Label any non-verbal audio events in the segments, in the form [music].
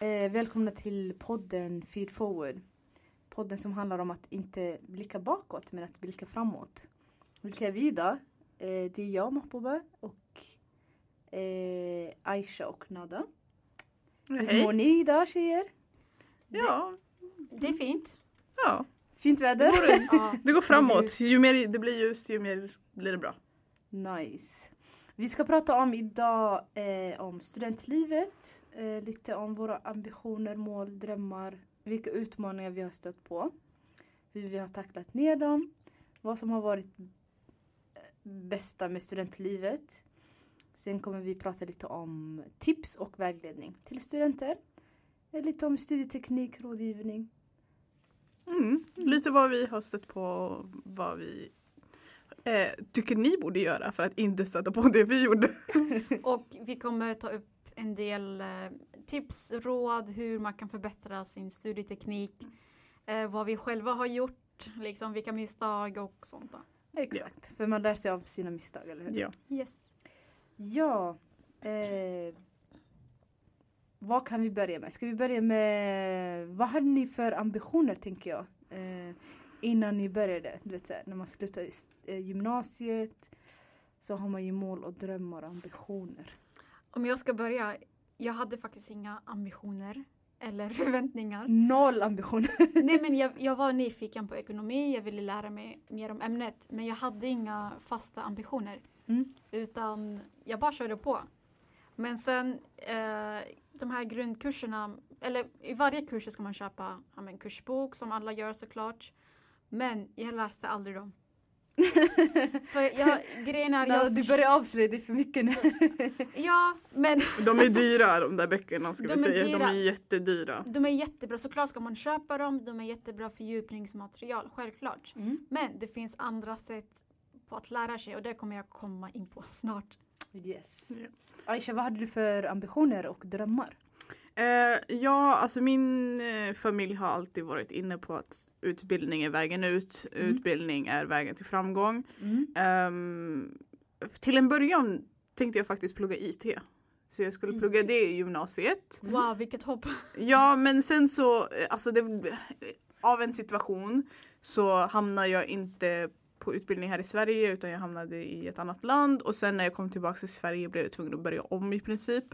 Eh, välkomna till podden Feed Forward. Podden som handlar om att inte blicka bakåt men att blicka framåt. Vilka är vi idag? Eh, det är jag, Mahbouba och eh, Aisha och Nada. Hur Hej. mår ni idag tjejer? Ja, Det är fint. ja. Fint väder? [laughs] Ja. Det går framåt. Ju mer det blir ljust ju mer blir det bra. Nice. Vi ska prata om idag eh, om studentlivet, eh, lite om våra ambitioner, mål, drömmar, vilka utmaningar vi har stött på, hur vi har tacklat ner dem, vad som har varit eh, bästa med studentlivet. Sen kommer vi prata lite om tips och vägledning till studenter. Eh, Lite om studieteknik, rådgivning. Mm. Lite vad vi har stött på och vad vi eh, tycker ni borde göra för att inte stöta på det vi gjorde. [laughs] Och vi kommer ta upp en del eh, tips, råd, hur man kan förbättra sin studieteknik. Eh, vad vi själva har gjort, liksom vilka misstag och sånt. Då. Exakt, för man lär sig av sina misstag, eller hur? Ja. Yes. Ja. Eh, vad kan vi börja med? Ska vi börja med vad hade ni för ambitioner tänker jag? Eh, innan ni började. Du vet, så här, när man slutar eh, gymnasiet så har man ju mål och drömmar och ambitioner. Om jag ska börja, jag hade faktiskt inga ambitioner eller [laughs] förväntningar. Noll ambitioner. [laughs] Nej men jag, jag var nyfiken på ekonomi, jag ville lära mig mer om ämnet men jag hade inga fasta ambitioner. Mm. Utan jag bara körde på. Men sen eh, de här grundkurserna, eller i varje kurs ska man köpa ja, men, kursbok som alla gör såklart. Men jag läste aldrig dem. [laughs] För jag, grejen är, [laughs] No, jag du börjar avslöja det för mycket nu. [laughs] Ja, men De är dyra de där böckerna ska De vi är säga. dyra. De är jättedyra. de är jättebra. Såklart ska man köpa dem. De är jättebra fördjupningsmaterial, självklart. Mm. Men det finns andra sätt på att lära sig och det kommer jag komma in på snart. Yes. Ja. Aisha, vad hade du för ambitioner och drömmar? Eh, ja, alltså min eh, familj har alltid varit inne på att utbildning är vägen ut. Mm. Utbildning är vägen till framgång. Mm. Ehm, till en början tänkte jag faktiskt plugga IT. Så jag skulle plugga det i gymnasiet. Mm. Wow, vilket hopp! [laughs] Ja men sen så, eh, alltså det, av en situation så hamnade jag inte på utbildning här i Sverige utan jag hamnade i ett annat land och sen när jag kom tillbaka till Sverige blev jag tvungen att börja om i princip.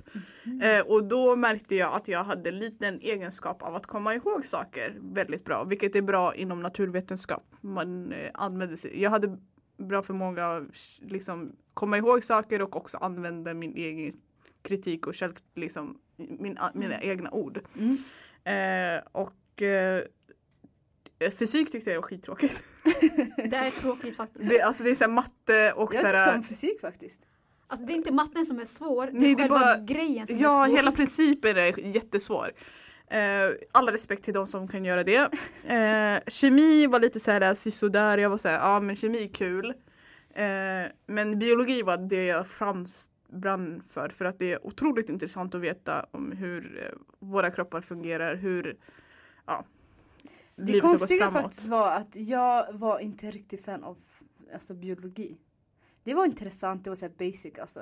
Eh, och då märkte jag att jag hade en liten egenskap av att komma ihåg saker väldigt bra, vilket är bra inom naturvetenskap. Man eh, använder sig, jag hade bra förmåga att liksom, komma ihåg saker och också använda min egen kritik och käll, liksom, min, mina egna ord. Mm. Eh, och eh, fysik tyckte jag var skittråkigt. [laughs] Det är tråkigt faktiskt. Det, alltså det är såhär matte och Jag såhär, tyckte om fysik faktiskt. Alltså det är inte matten som är svår, det Nej, är det är själva bara- grejen som Ja, är svår. hela principen är jättesvår. Eh, alla respekt till de som kan göra det. Eh, kemi var lite såhär sisådär, jag var såhär, ja men kemi är kul. Eh, men biologi var det jag främst brann för, för att det är otroligt intressant att veta om hur eh, våra kroppar fungerar, hur ja, Det konstiga faktiskt var att jag var inte riktigt fan av alltså, biologi. Det var intressant, det var så basic alltså.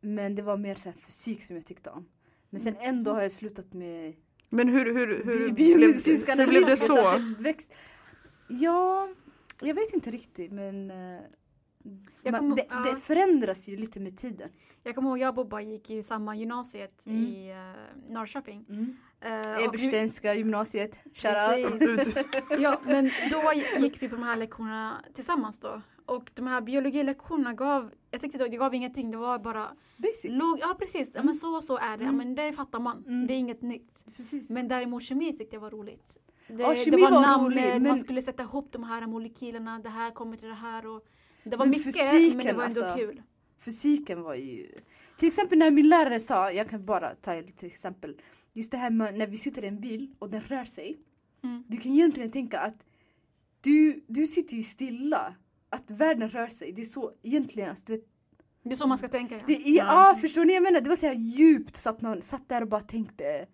Men det var mer så här fysik som jag tyckte om. Men sen ändå har jag slutat med Men hur, hur, hur, bi- blev, hur blev det analytiker, så? att det växt... Ja, jag vet inte riktigt men Jag man, kommer- det, ja. det förändras ju lite med tiden. Jag kommer ihåg jag och Bobba gick i samma gymnasiet Mm. i uh, Norrköping. Mm. Eberstenska gymnasiet, shoutout. [laughs] Ja, men då gick vi på de här lektionerna tillsammans då. Och de här biologilektionerna gav, jag tyckte då, det gav ingenting, det var bara Basic. ja precis, ja, men så och så är det, ja, Mm. men det fattar man. Mm. Det är inget nytt. Precis. Men däremot kemi tyckte jag var roligt. Det, Ja, det var, var namnet, men- man skulle sätta ihop de här molekylerna, det här kommer till det här och det var Men mycket men det fysiken, var ändå alltså. kul. Fysiken var ju... Till exempel när min lärare sa, jag kan bara ta ett exempel. Just det här med när vi sitter i en bil och den rör sig. Mm. Du kan egentligen tänka att du, du sitter ju stilla. Att världen rör sig. Det är så egentligen, alltså, du vet, Det är så man ska tänka. Ja. det är, ja. förstår ni vad jag menar? Det var så här djupt så att man satt där och bara tänkte.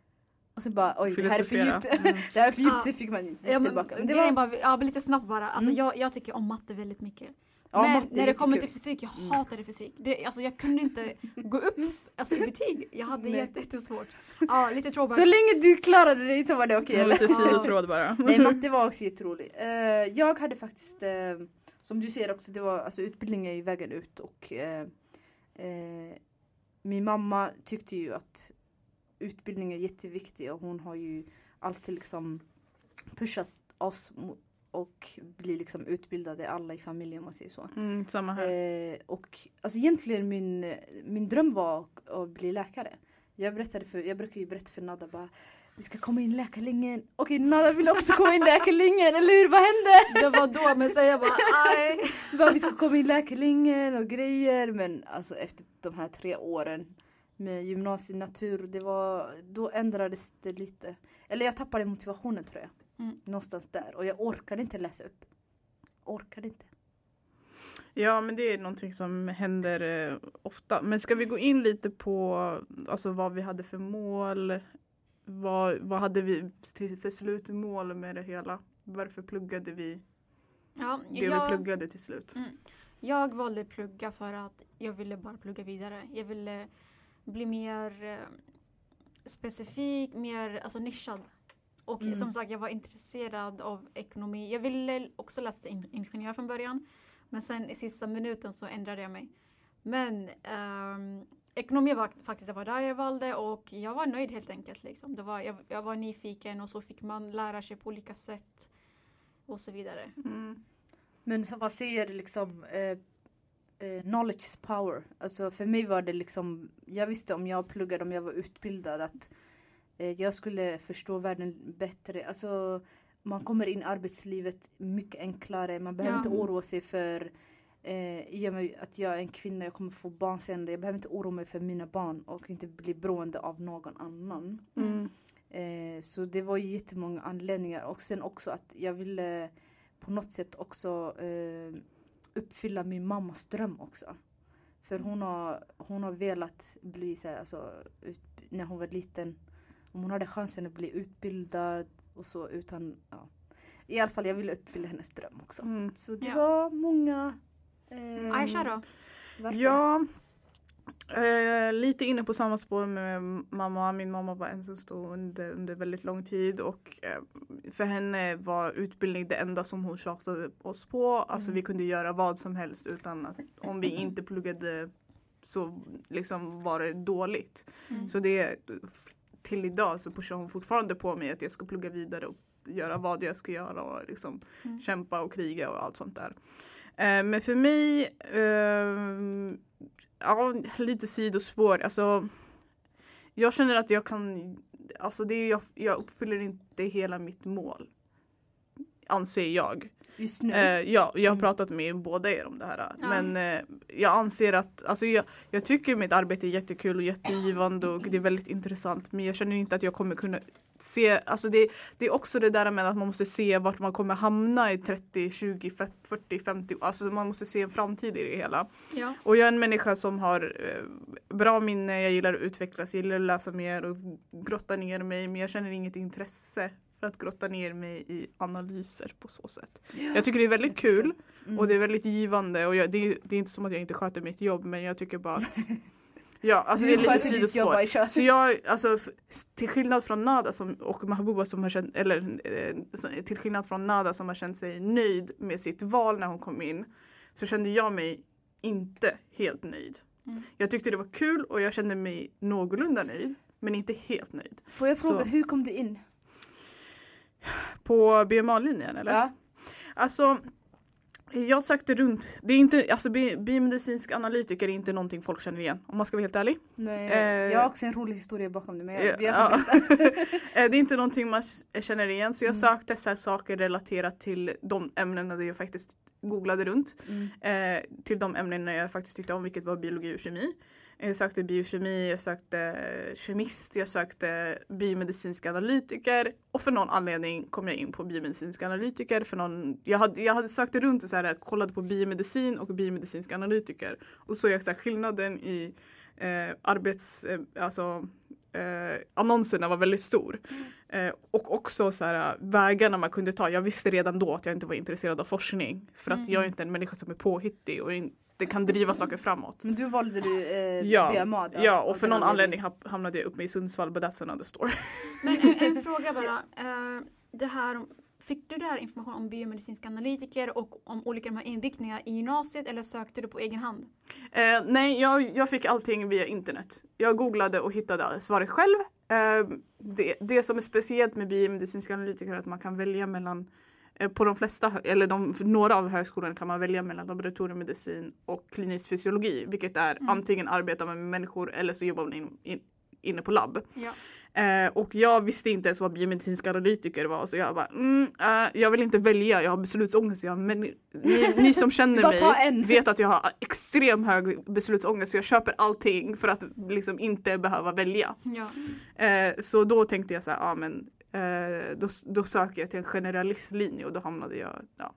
Och så bara oj det här är för djupt. Mm. [laughs] det här är för djupt Ja. så fick man Ja, men, tillbaka. Men det var, bara, ja, lite snabbt bara. Alltså, Mm. jag, jag tycker om matte väldigt mycket. Ja, men matte är när det kommer till fysik, jag Mm. hatade fysik. Det, alltså, jag kunde inte gå upp alltså, i betyg. Jag hade jätte- jättesvårt. Ja, lite throwback. Så länge du klarade dig så var det okej Okay, eller? lite sidotråd bara. [laughs] Nej matte var också jätterolig. Eh, jag hade faktiskt, eh, som du ser också, det var alltså utbildning är ju vägen ut och eh, min mamma tyckte ju att utbildning är jätteviktig och hon har ju alltid liksom pushat oss och bli liksom utbildade alla i familjen om man säger så. Mm, samma här. Eh, och alltså egentligen min, min dröm var att, bli läkare. Jag, berättade för, jag brukar ju berätta för Nada bara vi ska komma in läkarlinjen. Okej Nada vill också komma in läkarlinjen, eller hur? Vad hände? Det var då, men sen jag bara aj. [laughs] Bara, vi ska komma in läkarlinjen och grejer. Men alltså efter de här tre åren med gymnasienatur, det var, då ändrades det lite. Eller jag tappade motivationen tror jag. Mm. Någonstans där. Och jag orkade inte läsa upp. Orkade inte. Ja men det är någonting som händer eh, ofta. Men ska vi gå in lite på alltså, vad vi hade för mål? Vad, vad hade vi för slutmål med det hela? Varför pluggade vi Ja, det vi jag, pluggade till slut? Mm. jag valde plugga för att jag ville bara plugga vidare. Jag ville bli mer eh, specifik, mer alltså, nischad. Och Mm. som sagt, jag var intresserad av ekonomi. Jag ville också läsa till in- ingenjör från början. Men sen i sista minuten så ändrade jag mig. Men ehm, ekonomi var faktiskt det var där jag valde och jag var nöjd helt enkelt. Liksom. Det var, jag, jag var nyfiken och så fick man lära sig på olika sätt. Och så vidare. Mm. Men som man säger liksom eh, eh, knowledge power. Alltså för mig var det liksom, jag visste om jag pluggade, om jag var utbildad att jag skulle förstå världen bättre. Alltså man kommer in i arbetslivet mycket enklare. Man behöver Ja. inte oroa sig för eh, att jag är en kvinna, jag kommer få barn senare. Jag behöver inte oroa mig för mina barn och inte bli beroende av någon annan. Mm. Eh, så det var jättemånga anledningar och sen också att jag ville på något sätt också eh, uppfylla min mammas dröm också. För hon har, hon har velat bli så här, alltså, ut, när hon var liten. Om hon hade chansen att bli utbildad och så utan, ja. I alla fall jag ville uppfylla hennes dröm också. Mm. Så det Ja. var många eh, Aisha då? varför? Ja, eh, lite inne på samma spår med mamma. Min mamma var ensamstående under väldigt lång tid och eh, för henne var utbildning det enda som hon tjatade oss på. Alltså Mm. vi kunde göra vad som helst utan att om vi inte pluggade så liksom var det dåligt. Mm. Så det till idag så pushar hon fortfarande på mig att jag ska plugga vidare och göra vad jag ska göra och liksom Mm. kämpa och kriga och allt sånt där. Eh, men för mig, eh, ja lite sidospår. Alltså, jag känner att jag kan, alltså det är, jag, jag uppfyller inte hela mitt mål. Anser jag. Just nu? Eh, ja, jag har Mm. pratat med båda er om det här. Ja. Men eh, jag anser att, alltså jag, jag tycker mitt arbete är jättekul och jättegivande och det är väldigt intressant. Men jag känner inte att jag kommer kunna se, alltså det, det är också det där med att man måste se vart man kommer hamna i 30, 20, 40, 50, alltså man måste se en framtid i det hela. Ja. Och jag är en människa som har eh, bra minne, jag gillar att utvecklas, jag gillar att läsa mer och grotta ner mig men jag känner inget intresse för att grotta ner mig i analyser på så sätt. Jag tycker det är väldigt kul Mm. och det är väldigt givande och jag, det, är, det är inte som att jag inte sköter mitt jobb men jag tycker bara att [laughs] Ja, alltså det är lite sidospår. Så jag, alltså till skillnad från Nada som, och Mahbouba som har känt, eller eh, till skillnad från Nada som har känt sig nöjd med sitt val när hon kom in så kände jag mig inte helt nöjd. Mm. Jag tyckte det var kul och jag kände mig någorlunda nöjd men inte helt nöjd. Får jag fråga, så- hur kom du in? På BMA-linjen eller? Ja. Alltså jag sökte runt. Det är inte, alltså bi- biomedicinsk analytiker är inte någonting folk känner igen om man ska vara helt ärlig. Nej, Eh, jag har också en rolig historia bakom det men jag, Ja. [laughs] Eh, det är inte någonting man känner igen så jag Mm. sökte så saker relaterat till de ämnena där jag faktiskt googlade runt. Mm. Eh, till de ämnena jag faktiskt tyckte om vilket var biologi och kemi. Jag sökte biokemi, jag sökte kemist, jag sökte biomedicinsk analytiker och för någon anledning kom jag in på biomedicinsk analytiker. För någon, jag, hade, jag hade sökt runt och så här, kollade på biomedicin och biomedicinsk analytiker och så jag så här, skillnaden i eh, arbets, eh, alltså eh, annonserna var väldigt stor. Eh, och också så här, vägarna man kunde ta. Jag visste redan då att jag inte var intresserad av forskning. För att jag är inte en människa som är påhittig och inte kan driva saker framåt. Men du valde du eh, Ja, BMA då? ja, och för någon anledning hamnade jag uppe i Sundsvall, but that's another story. Men en, en [laughs] fråga bara. Eh, det här, fick du det här information om biomedicinska analytiker och om olika de här inriktningarna i gymnasiet eller sökte du på egen hand? Eh, nej, jag, jag fick allting via internet. Jag googlade och hittade svaret själv. Eh, det, det som är speciellt med biomedicinska analytiker är att man kan välja mellan på de flesta, eller de, några av högskolorna kan man välja mellan laboratoriemedicin och klinisk fysiologi. Vilket är antingen arbetar man med människor eller så jobbar man in, in, inne på labb. Ja. Eh, och jag visste inte ens vad biomedicinska analytiker var så jag bara mm, eh, jag vill inte välja, jag har beslutsångest. Jag, men, ni, ni som [laughs] känner mig vet att jag har extrem hög beslutsångest så jag köper allting för att liksom inte behöva välja. Ja. Eh, så då tänkte jag så här, ja men eh, då, då söker jag till en generalistlinje och då hamnade jag ja,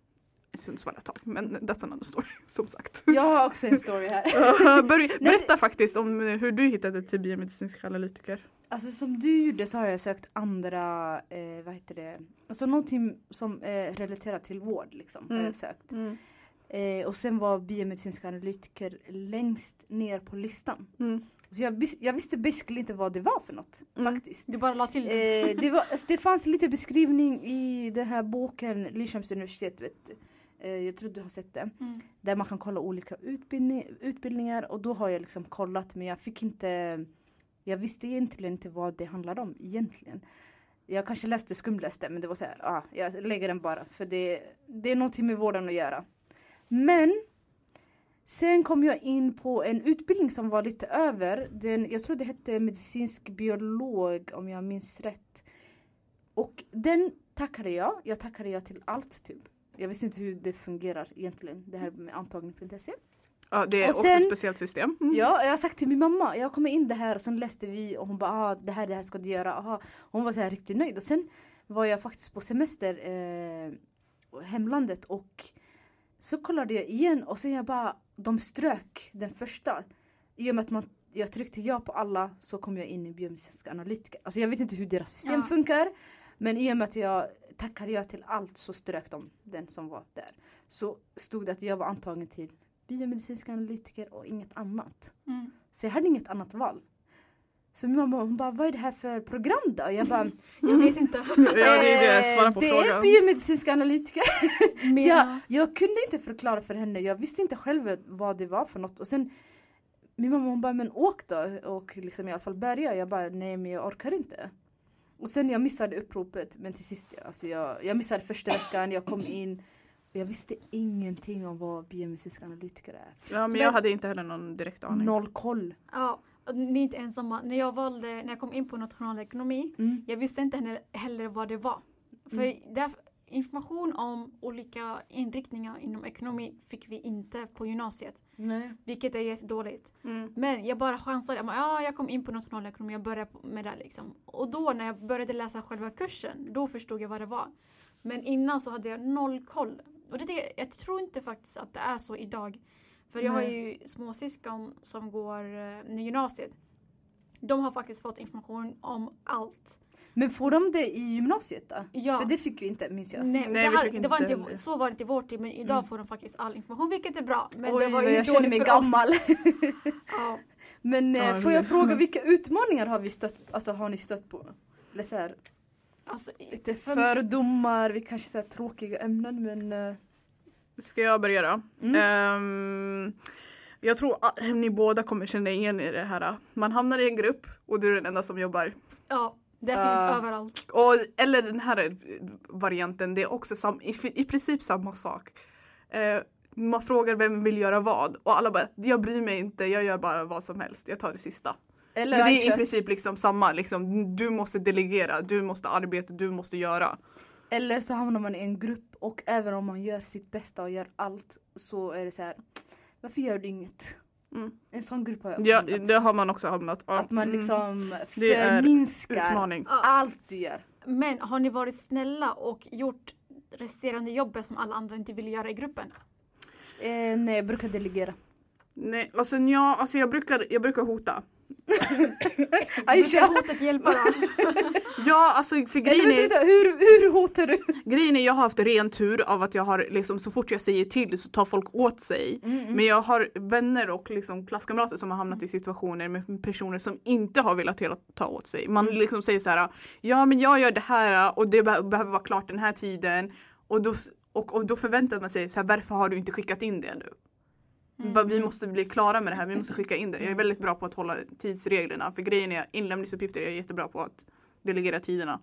i Sundsvall ett tag. Men that's another story [laughs] som sagt. Jag har också en story här. [laughs] Börj, berätta faktiskt om eh, hur du hittade till biomedicinska analytiker. Alltså som du gjorde så har jag sökt andra, eh, vad heter det, alltså någonting som är relaterat till vård liksom. Har Mm. jag sökt. Eh, och sen var biomedicinska analytiker längst ner på listan. Mm. Så jag, jag visste basically inte vad det var för något Mm. faktiskt. Du bara la till det? Eh, det, var, [laughs] alltså, det fanns lite beskrivning i den här boken Linköpings universitet. Vet, eh, jag tror du har sett det. Mm. Där man kan kolla olika utbildning, utbildningar och då har jag liksom kollat men jag fick inte Jag visste egentligen inte vad det handlade om egentligen. Jag kanske läste skumläste men det var så här, ah, jag lägger den bara för det, det är någonting med vården att göra. Men Sen kom jag in på en utbildning som var lite över. Den, jag tror det hette medicinsk biolog om jag minns rätt. Och den tackade jag. Jag tackade jag till allt typ. Jag visste inte hur det fungerar egentligen. Det här med antagning.se. Ja, det är Och också sen- ett speciellt system. Mm. Ja, jag har sagt till min mamma, jag kommer in det här och sen läste vi och hon bara ah, det här, det här ska du göra. Aha. Hon var så här riktigt nöjd och sen var jag faktiskt på semester eh, hemlandet och så kollade jag igen och sen jag bara de strök den första. I och med att man, jag tryckte ja på alla så kom jag in i biomedicinska analytiker. Alltså jag vet inte hur deras system Ja. funkar. Men i och med att jag tackade ja till allt så strök de den som var där. Så stod det att jag var antagen till biomedicinska analytiker och inget annat. Mm. Så jag hade inget annat val. Så min mamma hon bara, vad är det här för program då? Och jag bara, Jag vet inte. [laughs] Ja, det är det. Svara på "Eh, det frågan. är biomedicinska analytiker. [laughs] Så Men, jag, jag kunde inte förklara för henne, jag visste inte själv vad det var för något. Och sen min mamma hon bara, men åk då och liksom i alla fall börja. Jag bara, nej men jag orkar inte. Och sen jag missade uppropet men till sist, alltså jag, jag missade första veckan, jag kom in. Och jag visste ingenting om vad biomedicinska analytiker är. Ja, men Men- jag hade inte heller någon direkt aning. Noll koll. ja, ni är inte ensamma. När jag valde, när jag kom in på nationalekonomi, Mm. jag visste inte heller, vad det var. För där, information om olika inriktningar inom ekonomi fick vi inte på gymnasiet. Nej. Vilket är jättedåligt. Mm. Men jag bara chansade. Jag, ja, jag kom in på nationalekonomi, jag började med det liksom. Och då när jag började läsa själva kursen, då förstod jag vad det var. Men innan så hade jag noll koll. Och det, jag tror inte faktiskt att det är så idag. För jag har ju småsyskon som går eh, i gymnasiet. De har faktiskt fått information om allt. Men får de det i gymnasiet då? Ja. För det fick vi inte minns jag. Nej, Nej, det här, det var inte- inte, så var det inte i vår tid men idag Mm. får de faktiskt all information vilket är bra. Men Oj det var ju jag känner mig gammal. [laughs] [laughs] Ja. Men eh, Ja, får jag fråga [laughs] vilka utmaningar har vi stött, alltså har ni stött på? Eller så här, Alltså, lite för- fördomar, vi kanske så tråkiga ämnen men eh, Ska jag börja då? Mm. Ehm, jag tror att ni båda kommer känna igen er i det här. Man hamnar i en grupp och du är den enda som jobbar. Ja, det finns överallt. Och, eller den här varianten, det är också sam, i, i princip samma sak. Eh, man frågar vem vill göra vad och alla bara jag bryr mig inte, jag gör bara vad som helst, jag tar det sista. eller Men det är i princip liksom samma, liksom, du måste delegera, du måste arbeta, du måste göra. eller så hamnar man i en grupp och även om man gör sitt bästa och gör allt så är det så här varför gör du inget? Mm. En sån grupp har jag Ja, hamnat. det har man också hamnat. Ja. Att man Mm. liksom är förminskar allt du gör. Men har ni varit snälla och gjort resterande jobbet som alla andra inte vill göra i gruppen? Eh, nej, jag brukar delegera. Nej, alltså, ja, alltså jag, brukar, jag brukar hota. Aisha, hotet hjälpa då? [laughs] Ja alltså för grejen är, vänta, hur, hur hotar du? grejen är jag har haft ren tur av att jag har liksom så fort jag säger till så tar folk åt sig. Mm, Men jag har vänner och liksom klasskamrater som har hamnat i situationer med personer som inte har velat ta åt sig. Man Mm. liksom säger så här, ja men jag gör det här och det be- behöver vara klart den här tiden. Och då, och, och då förväntar man sig så här, varför har du inte skickat in det nu? Mm. Vi måste bli klara med det här, vi måste skicka in det. Jag är väldigt bra på att hålla tidsreglerna för grejen är inlämningsuppgifter är jag jättebra på att delegera tiderna.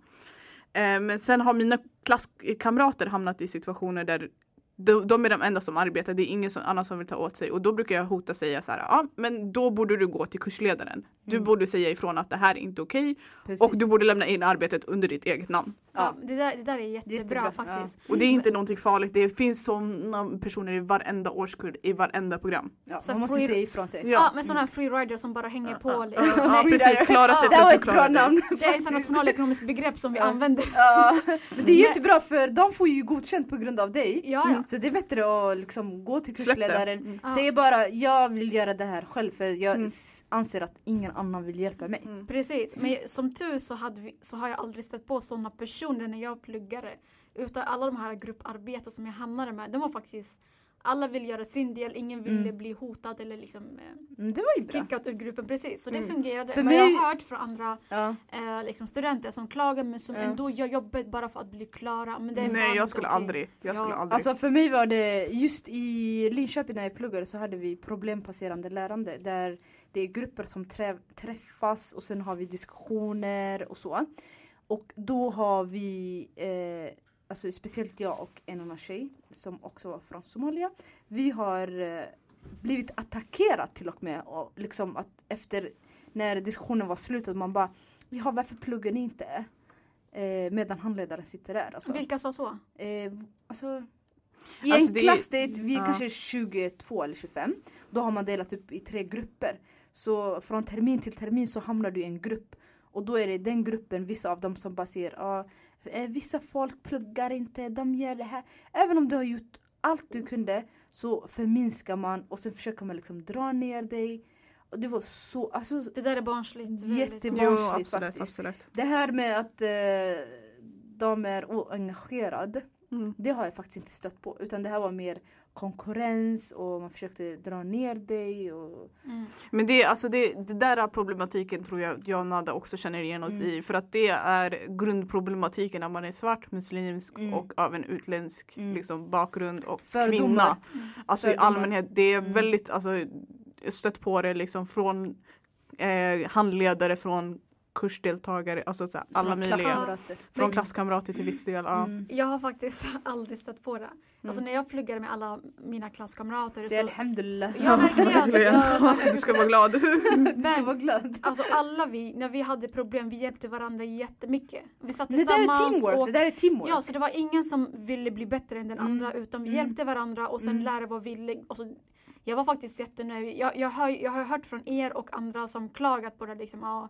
Eh, men sen har mina klasskamrater hamnat i situationer där de, de är de enda som arbetar, det är ingen som, annan som vill ta åt sig och då brukar jag hota säga så här, ja men då borde du gå till kursledaren. Du Mm. borde säga ifrån att det här är inte okej Precis. och du borde lämna in arbetet under ditt eget namn. Ja, det, där, det där är jättebra, Jättebra, faktiskt. Och det är inte någonting farligt, det finns sådana personer i varenda årskull, i varenda program. ja, Så man måste free- säga ifrån sig. Ja, Ja, men sådana här freeriders som bara hänger på. ja, Liksom. ja, Det- precis, klara sig för att bra klarar dig. namn. [laughs] Det är ett nationalekonomiskt begrepp som vi Ja. använder. Ja, [laughs] men det är jättebra för de får ju godkänt på grund av dig. Ja, ja. Så det är bättre att liksom gå till kursledaren, Mm. Ja. säga bara jag vill göra det här själv för jag Mm. anser att ingen annan vill hjälpa mig. Mm. Precis, men som tur så, hade vi, så har jag aldrig stött på sådana personer när jag pluggade. Utan alla de här grupparbeten som jag hamnade med, de var faktiskt alla vill göra sin del, ingen ville Mm. bli hotad eller liksom eh, Mm, det var ju bra. kickat ur gruppen precis. Så det Mm. fungerade. För men jag har hört från andra Ja. eh, liksom studenter som klagar men som Ja. ändå gör jobbet bara för att bli klara. Men det är Nej jag skulle okej. aldrig, jag skulle Ja, aldrig. Alltså för mig var det, just i Linköping när jag pluggade så hade vi problempasserande lärande där det är grupper som trä, träffas och sen har vi diskussioner och så. Och då har vi, eh, alltså speciellt jag och en annan tjej som också var från Somalia. Vi har eh, blivit attackerat till och med och liksom att efter när diskussionen var slut att man bara Ja varför pluggar ni inte? Eh, medan handledaren sitter där. Alltså. Vilka sa så? Eh, alltså, I Alltså, en det klass, det är, vi är ja. kanske 22 eller 25. Då har man delat upp i tre grupper. Så från termin till termin så hamnar du i en grupp. Och då är det den gruppen, vissa av dem som bara säger ah, vissa folk pluggar inte, de gör det här. Även om du har gjort allt du kunde så förminskar man och sen försöker man liksom dra ner dig. Och det var så, alltså Det där är barnsligt. väldigt. Jättebra. Jo barnsligt absolut, faktiskt. absolut. det här med att eh, de är oengagerade. Mm. Det har jag faktiskt inte stött på utan det här var mer konkurrens och man försökte dra ner dig och Mm. Men det, alltså det, det där problematiken tror jag att jag och Nada också känner igen oss Mm. i. För att det är grundproblematiken när man är svart, muslimsk Mm. och av en utländsk Mm. liksom, bakgrund och Fördomar. kvinna. Alltså i Fördomar. allmänhet, det är Mm. väldigt, alltså stött på det liksom från eh, handledare, från kursdeltagare, alltså så här, alla från möjliga. klasskamrater. Från klasskamrater till viss del. Ja. Mm. Jag har faktiskt [laughs] aldrig stött på det. Alltså när jag pluggade med alla mina klasskamrater Så så... alhamdulillah. Ja, verkligen. [laughs] Du ska vara glad. [laughs] du ska Men- vara glad. Alltså alla vi, när vi hade problem, vi hjälpte varandra jättemycket. Vi satt Det där är teamwork. och Det där är teamwork. Ja, så det var ingen som ville bli bättre än den Mm. andra utan vi Mm. hjälpte varandra och sen Mm. lärare var villig. Och så, jag var faktiskt jättenöjd. Jag, jag, har, jag har hört från er och andra som klagat på det liksom. Ja,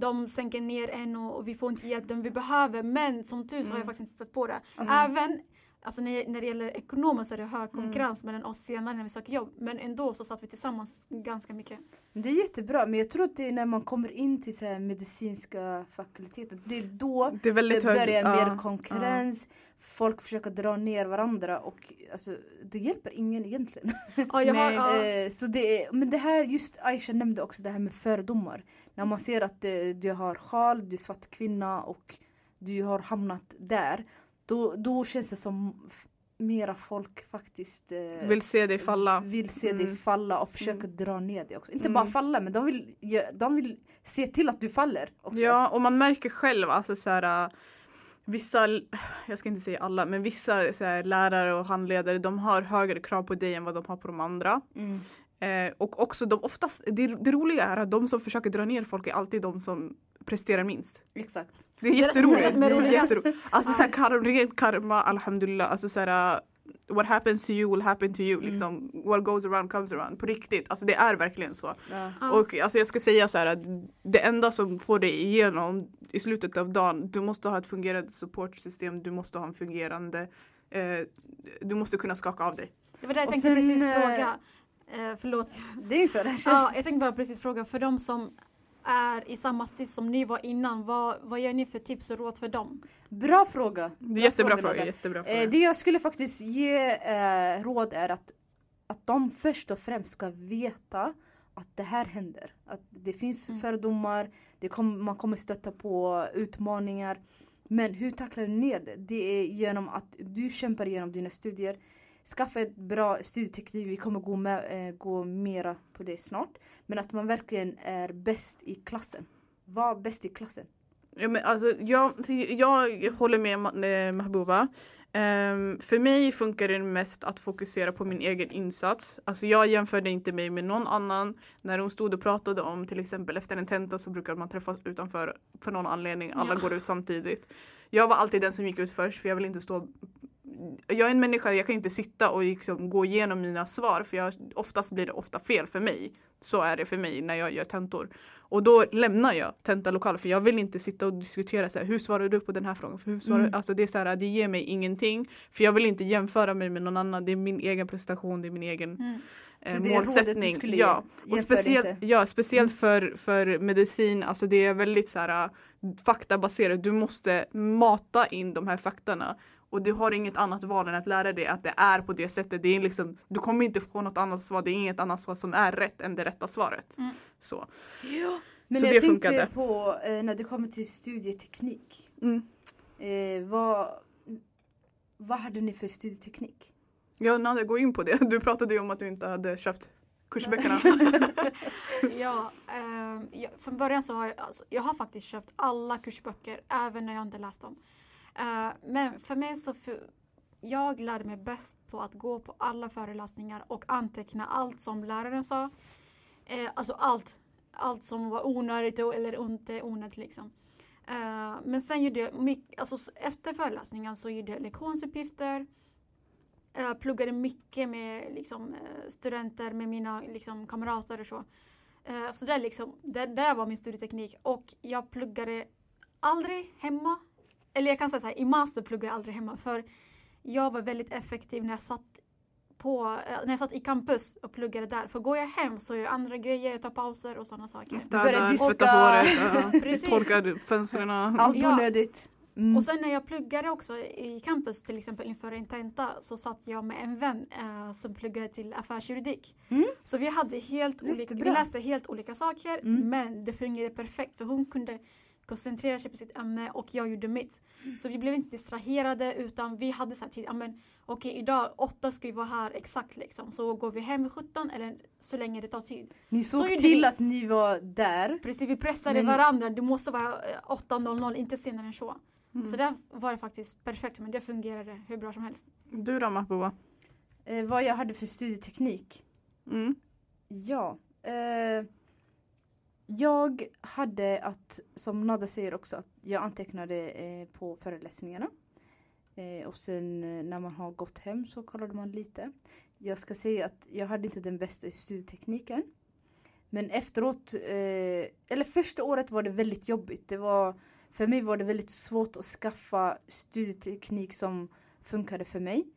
de sänker ner en och, och vi får inte hjälp den vi behöver. Men som tur så har jag Mm. faktiskt inte stött på det. Alltså- Även alltså när, när det gäller ekonomiskt så är det hög konkurrens mellan oss senare när vi söker jobb. Men ändå så satt vi tillsammans ganska mycket. Det är jättebra men jag tror att det är när man kommer in till så här medicinska fakulteter. Det är då Det är det hög. börjar ja, mer konkurrens. Folk försöker dra ner varandra och alltså, det hjälper ingen egentligen. Ja, jag har, ja, Eh, så det är, men det här, just Aisha nämnde också det här med fördomar. När man ser att eh, du har sjal, du är svart kvinna och du har hamnat där. Då, då känns det som mera folk faktiskt eh, Vill se dig falla. vill se dig Mm. falla och försöker dra ner dig också. Inte Mm. bara falla men de vill, de vill se till att du faller också. Ja, och man märker själv alltså så här, Vissa, jag ska inte säga alla, men vissa här, lärare och handledare de har högre krav på dig än vad de har på de andra. Mm. Eh, och också de oftast, det, det roliga är att de som försöker dra ner folk är alltid de som presterar minst. Exakt. Det är Det är det jätteroligt. som är roligast. jätteroligt. Alltså såhär kar- ren karma, alhamdulillah. Alltså såhär What happens to you will happen to you. Liksom, what goes around comes around. På riktigt. Alltså det är verkligen så. Ja. Och alltså jag ska säga så här att det enda som får dig igenom i slutet av dagen, du måste ha ett fungerande supportsystem, du måste ha en fungerande, eh, du måste kunna skaka av dig. Det var det jag tänkte sen, precis eh, fråga. Eh, förlåt. Det är för det. Ja, jag tänkte bara precis fråga för de som är i samma sits som ni var innan, vad, vad gör ni för tips och råd för dem? Bra fråga. Det är Bra jättebra fråga, fråga. Jättebra Eh, fråga. det jag skulle faktiskt ge eh, råd är att, att de först och främst ska veta att det här händer. Att det finns Mm. fördomar, det kom, man kommer stöta på utmaningar. Men hur tacklar du ner det? Det är genom att du kämpar igenom dina studier. Skaffa ett bra studieteknik, vi kommer gå, med, eh, gå mera på det snart. Men att man verkligen är bäst i klassen. Var bäst i klassen. Ja, men alltså, jag, jag håller med eh, Mahbouba. Ehm, för mig funkar det mest att fokusera på min egen insats. Alltså jag jämförde inte mig med någon annan. När de stod och pratade om till exempel efter en tenta så brukar man träffas utanför för någon anledning. Alla Ja. går ut samtidigt. Jag var alltid den som gick ut först för jag vill inte stå jag är en människa, jag kan inte sitta och liksom gå igenom mina svar för jag, oftast blir det ofta fel för mig. Så är det för mig när jag gör tentor. Och då lämnar jag tentalokalen för jag vill inte sitta och diskutera så här, hur svarar du på den här frågan? För hur svarar, Mm. alltså det, är så här, det ger mig ingenting. För jag vill inte jämföra mig med någon annan. Det är min egen prestation, det är min egen Mm. eh, målsättning. ja. Och speciellt, inte. ja, speciellt för, för medicin, alltså det är väldigt så här, äh, faktabaserat. Du måste mata in de här faktorna. Och du har inget annat val än att lära dig att det är på det sättet. Det är liksom, du kommer inte få något annat svar. Det är inget annat svar som är rätt än det rätta svaret. Mm. Så. Men Så jag det tänkte funkade. på eh, när det kommer till studieteknik. Mm. Eh, vad, vad hade ni för studieteknik? Ja, Nadia, gå in på det. Du pratade ju om att du inte hade köpt kursböckerna. [laughs] [laughs] Ja, jag, från början så har jag, alltså, jag har faktiskt köpt alla kursböcker även när jag inte läst dem. Eh, men för mig så, för, jag lärde mig bäst på att gå på alla föreläsningar och anteckna allt som läraren sa. Eh, alltså allt, allt som var onödigt eller inte onödigt liksom. Eh, men sen gjorde jag, mycket, alltså efter föreläsningen så gjorde jag lektionsuppgifter. Jag pluggade mycket med liksom, eh, studenter, med mina liksom, kamrater och så. Så det, liksom, det, det var min studieteknik. Och jag pluggade aldrig hemma. Eller jag kan säga så här, i master pluggade jag aldrig hemma. För jag var väldigt effektiv när jag satt, på, eh, när jag satt i campus och pluggade där. För går jag hem så gör jag andra grejer, jag tar pauser och sådana saker. börjar Städa, diska. tvätta håret, uh, [laughs] Precis. torka fönstren. Allt onödigt. Mm. Och sen när jag pluggade också i campus till exempel inför en tenta så satt jag med en vän eh, som pluggade till affärsjuridik. Mm. Så vi hade helt olika, vi läste helt olika saker Mm. men det fungerade perfekt för hon kunde koncentrera sig på sitt ämne och jag gjorde mitt. Så vi blev inte distraherade utan vi hade så här tid, men okej idag åtta ska vi vara här exakt liksom så går vi hem vid 17 eller så länge det tar tid. ni så såg gjorde till vi. att ni var där. Precis, vi pressade Men- varandra, det måste vara eh, 8.00 inte senare än så. Mm. Så där var det faktiskt perfekt men det fungerade hur bra som helst. Du då Mahbouba? Eh, vad jag hade för studieteknik. Mm. Ja. Eh, jag hade att, som Nada säger också, att jag antecknade eh, på föreläsningarna. Eh, och sen eh, när man har gått hem så kollade man lite. Jag ska säga att jag hade inte den bästa studietekniken. Men efteråt, eh, eller första året var det väldigt jobbigt. Det var, för mig var det väldigt svårt att skaffa studieteknik som funkade för mig.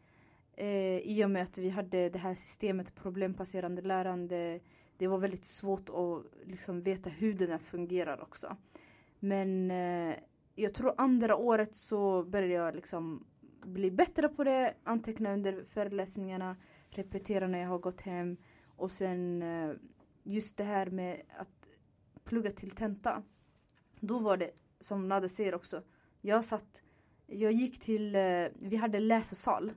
Eh, I och med att vi hade det här systemet problembaserande lärande. Det var väldigt svårt att liksom veta hur den här fungerar också. Men eh, jag tror andra året så började jag liksom bli bättre på det. Anteckna under föreläsningarna. Repetera när jag har gått hem. Och sen eh, just det här med att plugga till tenta. Då var det som Nade säger också. Jag satt, jag gick till, eh, vi hade läsesal.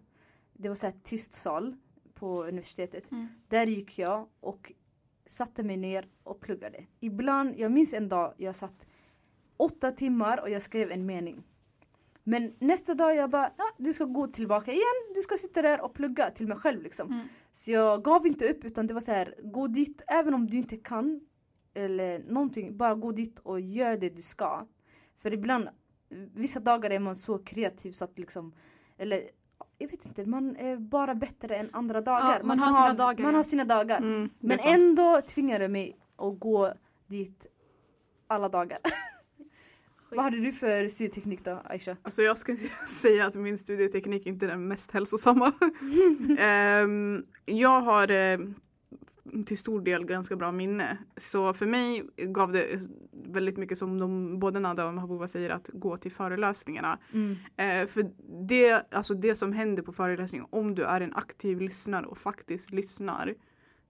Det var så här tyst sal på universitetet. Mm. Där gick jag och satte mig ner och pluggade. Ibland, jag minns en dag jag satt åtta timmar och jag skrev en mening. Men nästa dag jag bara, ja, du ska gå tillbaka igen, du ska sitta där och plugga till mig själv liksom. Mm. Så jag gav inte upp utan det var så här, gå dit även om du inte kan eller någonting, bara gå dit och gör det du ska. För ibland, vissa dagar är man så kreativ så att liksom, eller jag vet inte, man är bara bättre än andra dagar. man kan har sina dagar, Man ja. har sina dagar. Mm, Men ändå tvingar det mig att gå dit alla dagar. [laughs] Vad hade du för studieteknik då Aisha? Alltså jag ska [laughs] säga att min studieteknik inte är den mest hälsosamma. [laughs] Ehm, jag har eh, till stor del ganska bra minne. Så för mig gav det väldigt mycket som de, både Nada och Mahabuba säger att gå till föreläsningarna. Mm. Eh, för det, alltså det som händer på föreläsningen, om du är en aktiv lyssnare och faktiskt lyssnar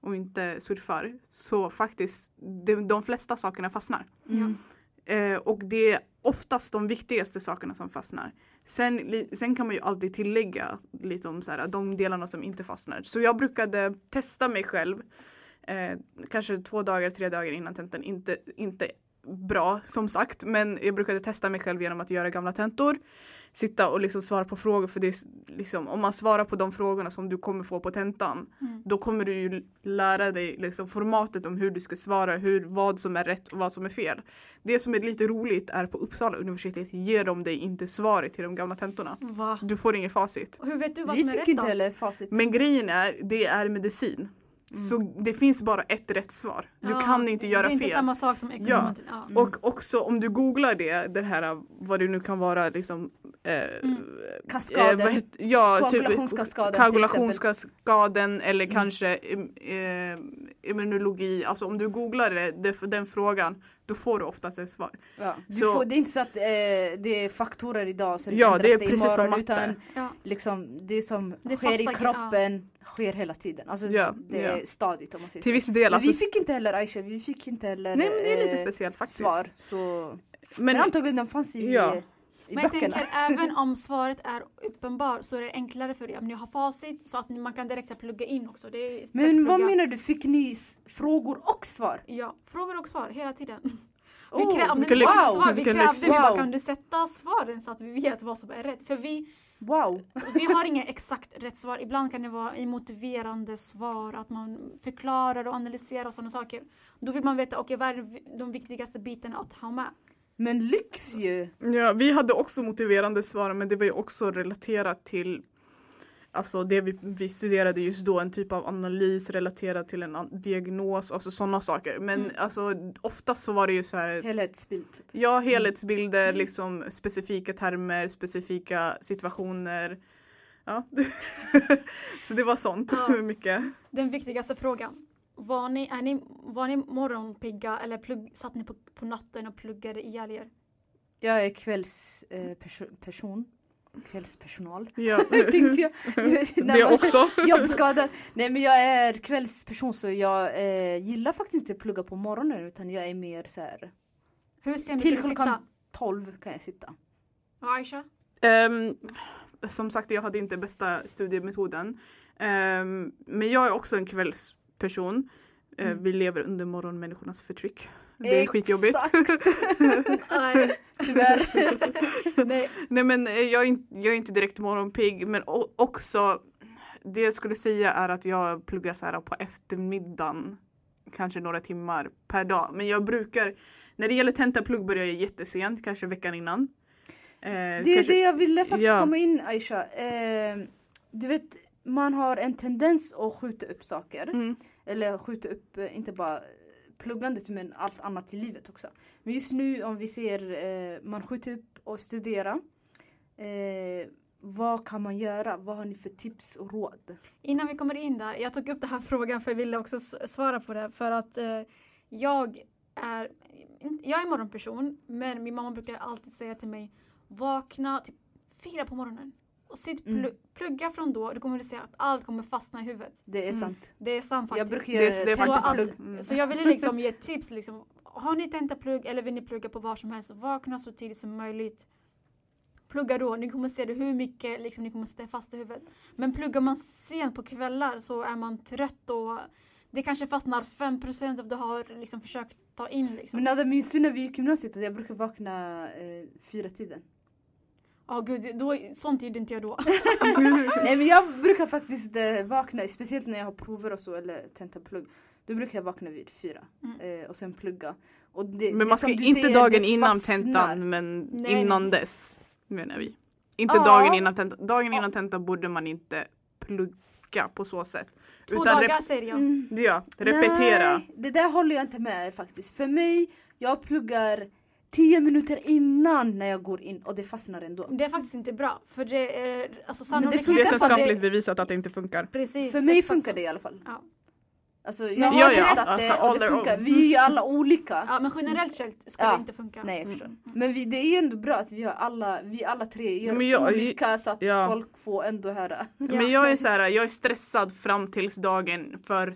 och inte surfar, så faktiskt de, de flesta sakerna fastnar. Mm. Eh, och det är oftast de viktigaste sakerna som fastnar. Sen, sen kan man ju alltid tillägga lite om så här, de delarna som inte fastnar. Så jag brukade testa mig själv eh, kanske två dagar, tre dagar innan tentan. Inte, inte bra som sagt men jag brukade testa mig själv genom att göra gamla tentor. Sitta och liksom svara på frågor för det är liksom, om man svarar på de frågorna som du kommer få på tentan Mm. då kommer du ju lära dig liksom formatet om hur du ska svara, hur, vad som är rätt och vad som är fel. Det som är lite roligt är på Uppsala universitet ger de dig inte svaret till de gamla tentorna. Va? Du får inget facit. Och hur vet du vad Vi som är fick rätt inte då? heller facit. Men grejen är, det är medicin. Mm. Så det finns bara ett rätt svar. Du Ja, kan inte göra Det är inte fel. samma sak som ekonomi. Ja. Ja. Mm. Och också om du googlar det, det här vad det nu kan vara liksom Mm. Kaskaden. Eh, vad het- ja, typ Koagulationskaskaden till koagulationskaskaden eller Mm. kanske eh, immunologi. Alltså om du googlar det, det, den frågan då får du oftast ett svar. Ja. Du Så- får, det är inte så att eh, det är faktorer idag så Ja, ändras det är det precis som imorgon, matte. utan Ja. liksom, det som Det sker i kroppen sker hela tiden. Alltså Ja, det är ja. stadigt om man säger Till viss del. Men vi Alltså, fick inte heller Aisha, vi fick inte heller nej men det är lite eh, speciellt faktiskt. svar. Så, men, Men, antagligen den fanns i, Ja. I Men jag böckerna. tänker även om [laughs] svaret är uppenbart så är det enklare för er om ni har facit så att man kan direkt plugga in också. Men vad menar du, fick ni frågor och svar? Ja, frågor och svar hela tiden. [laughs] Oh, vi krä- om det vilken inte lyx. svar, vi krävde lyx. vi bara Wow. kan du sätta svaren så att vi vet vad som är rätt. För vi, Wow! vi har inga exakt rätt svar. Ibland kan det vara i motiverande svar, att man förklarar och analyserar och sådana saker. Då vill man veta, okej vad är de viktigaste bitarna att ha med? Men lyx ju! ja, vi hade också motiverande svar men det var ju också relaterat till Alltså det vi, vi studerade just då, en typ av analys relaterad till en diagnos, alltså sådana saker. Men Mm. alltså oftast så var det ju så här Helhetsbild. Typ. Ja, helhetsbilder, Mm. liksom specifika termer, specifika situationer. Ja. [laughs] så det var sånt Ja. mycket. Den viktigaste frågan. Var ni, är ni, var ni morgonpigga eller plugg, satt ni på, på natten och pluggade ihjäl er? Jag är kvällsperson. Eh, perso- person. Kvällspersonal. Ja. [laughs] Tänkte jag. [laughs] Det också. [laughs] Jobbskadad. Nej men jag är kvällsperson så jag eh, gillar faktiskt inte att plugga på morgonen utan jag är mer så här. Hur sen Till klockan- sitta? 12 kan jag sitta. Och Aisha? Ehm, som sagt, jag hade inte bästa studiemetoden. Ehm, men jag är också en kvällsperson. Eh, Mm. Vi lever under morgonmänniskornas förtryck. Det är skitjobbigt. [laughs] Exakt, Nej. tyvärr. [laughs] Nej. Nej men eh, jag är, inte, jag är inte direkt morgonpigg men också det jag skulle säga är att jag pluggar så här på eftermiddagen kanske några timmar per dag. Men jag brukar, när det gäller tentaplugg börjar jag jättesent, kanske veckan innan. Eh, Det är kanske, det jag ville faktiskt Ja. komma in Aisha. Eh, du vet, man har en tendens att skjuta upp saker. Mm, Eller skjuta upp, eh, inte bara pluggandet men allt annat i livet också. Men just nu om vi ser, eh, man skjuter upp och studera. Eh, vad kan man göra? Vad har ni för tips och råd? Innan vi kommer in där, jag tog upp den här frågan för jag ville också svara på det. För att eh, jag är, jag är morgonperson men min mamma brukar alltid säga till mig vakna typ fyra på morgonen och sitt Mm. plu- plugga från då. Du kommer att se att allt kommer fastna i huvudet. Det är Mm. sant. Det är sant faktiskt. Jag brukar Det- göra det är faktiskt sant. Mm. Så jag ville liksom ge ett tips. Liksom. Har ni tentaplugg eller vill ni plugga på var som helst, vakna så tidigt som möjligt. Plugga då, ni kommer se det hur mycket liksom, ni kommer sitta fast i huvudet. Men pluggar man sent på kvällar så är man trött och det kanske fastnar 5% av det du har liksom, försökt ta in. Liksom. Men Nada, minns du när vi gick gymnasiet att jag brukar vakna eh, fyra tiden? Ja gud, då, sånt gjorde inte jag då. [laughs] Nej men jag brukar faktiskt eh, vakna, speciellt när jag har prover och så eller tentaplugg. Då brukar jag vakna vid fyra Mm. eh, och sen plugga. Och det, Men man ska inte säger, dagen innan tentan men Nej, innan dess menar vi. Inte Ja. dagen innan tentan. Dagen innan tentan borde man inte plugga på så sätt. Två Utan dagar säger jag. Mm. Ja, repetera. Nej, det där håller jag inte med faktiskt. För mig, jag pluggar 10 minuter innan när jag går in och det fastnar ändå. Det är faktiskt inte bra. För det är alltså Men det Vetenskapligt bevisat att det inte funkar. Precis, För mig funkar så. det i alla fall. Ja. Alltså jag Men- har Ja, ja, testat alltså, det och all det funkar. Vi är ju alla olika. Ja men generellt sett ska Ja. det inte funka. Nej jag förstår. Mm. Men vi, det är ju ändå bra att vi har alla, vi alla tre gör Men jag- olika så att ja. folk får ändå höra. Men jag är så här, jag är stressad fram tills dagen för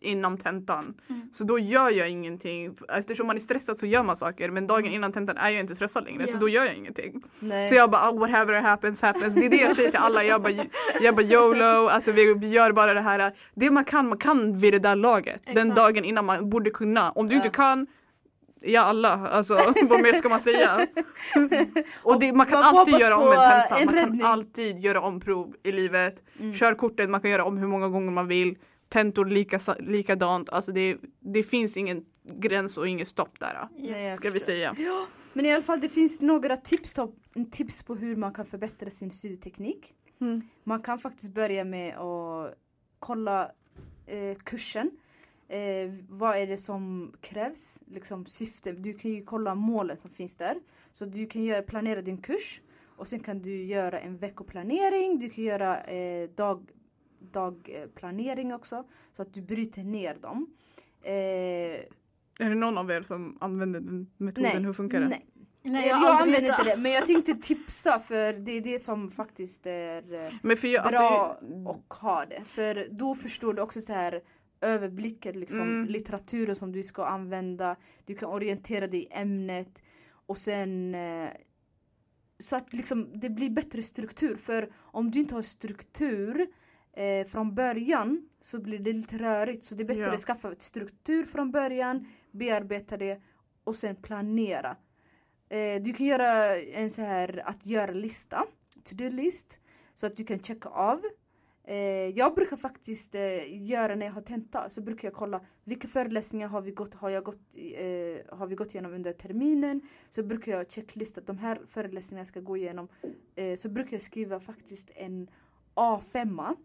innan tentan. Mm. Så då gör jag ingenting. Eftersom man är stressad så gör man saker men dagen Mm. innan tentan är jag inte stressad längre så Ja. då gör jag ingenting. Nej. Så jag bara oh, whatever happens happens. Det är det jag säger till alla. Jag bara, jag bara YOLO, alltså vi, vi gör bara det här. Det man kan, man kan vid det där laget. Den Exakt. dagen innan man borde kunna. Om du inte kan Ja alla, alltså [laughs] vad mer ska man säga? [laughs] Och det, man kan Man alltid göra om en tenta, en man kan alltid göra om prov i livet. Mm. Körkortet, man kan göra om hur många gånger man vill. Tentor lika, likadant, alltså det, det finns ingen gräns och inget stopp där. Jag Ska vi säga. Ja, men i alla fall det finns några tips, tips på hur man kan förbättra sin studieteknik. Mm. Man kan faktiskt börja med att kolla eh, kursen. Eh, vad är det som krävs? Liksom syfte. Du kan ju kolla målen som finns där. Så du kan göra, planera din kurs. Och sen kan du göra en veckoplanering. Du kan göra eh, dag, dagplanering också. Så att du bryter ner dem. Eh, Är det någon av er som använder den metoden? nej, Hur funkar det? nej. Nej, jag aldrig använder inte det men jag tänkte tipsa för det är det som faktiskt är eh, Men för jag, bra alltså, att ha det. För då förstår du också så här överblicken, liksom, Mm. litteraturen som du ska använda. Du kan orientera dig i ämnet. Och sen eh, så att liksom, det blir bättre struktur. För om du inte har struktur eh, från början så blir det lite rörigt. Så det är bättre Ja. att skaffa ett struktur från början, bearbeta det och sen planera. Eh, du kan göra en så här att göra-lista, to-do-list, så att du kan checka av. Eh, jag brukar faktiskt eh, göra när jag har tenta så brukar jag kolla vilka föreläsningar har vi gått, har jag gått, eh, har vi gått igenom under terminen. Så brukar jag checklista de här föreläsningarna ska gå igenom. Eh, så brukar jag skriva faktiskt en A5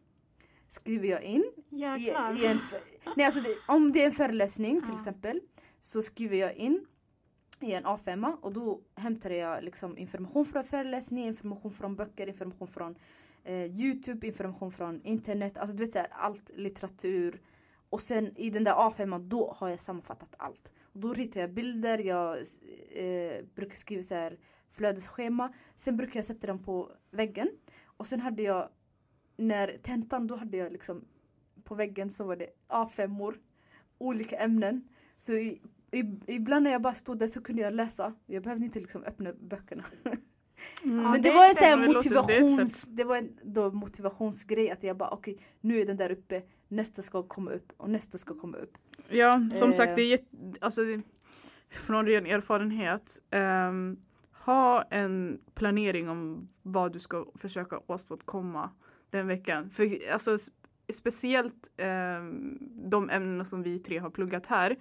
skriver jag in. I, i en, nej, alltså det, om det är en föreläsning till Ja. exempel så skriver jag in i en A5 och då hämtar jag liksom information från föreläsningen, information från böcker, information från eh, Youtube, information från internet, alltså du vet såhär allt litteratur. Och sen i den där A5 då har jag sammanfattat allt. Och då ritar jag bilder, jag eh, brukar skriva så här flödesschema. Sen brukar jag sätta dem på väggen. Och sen hade jag, när tentan då hade jag liksom på väggen så var det A5-or, olika ämnen. Så i, i, ibland när jag bara stod där så kunde jag läsa. Jag behövde inte liksom öppna böckerna. [laughs] Mm. Ja, Men det det är var en sån här. Det det motivations... Det var en då motivationsgrej att jag bara okej nu är den där uppe, nästa ska komma upp och nästa ska komma upp. Ja, som Eh. sagt, det är alltså, det, från ren erfarenhet. ehm, ha en planering om vad du ska försöka åstadkomma den veckan. För alltså, speciellt ehm, de ämnena som vi tre har pluggat här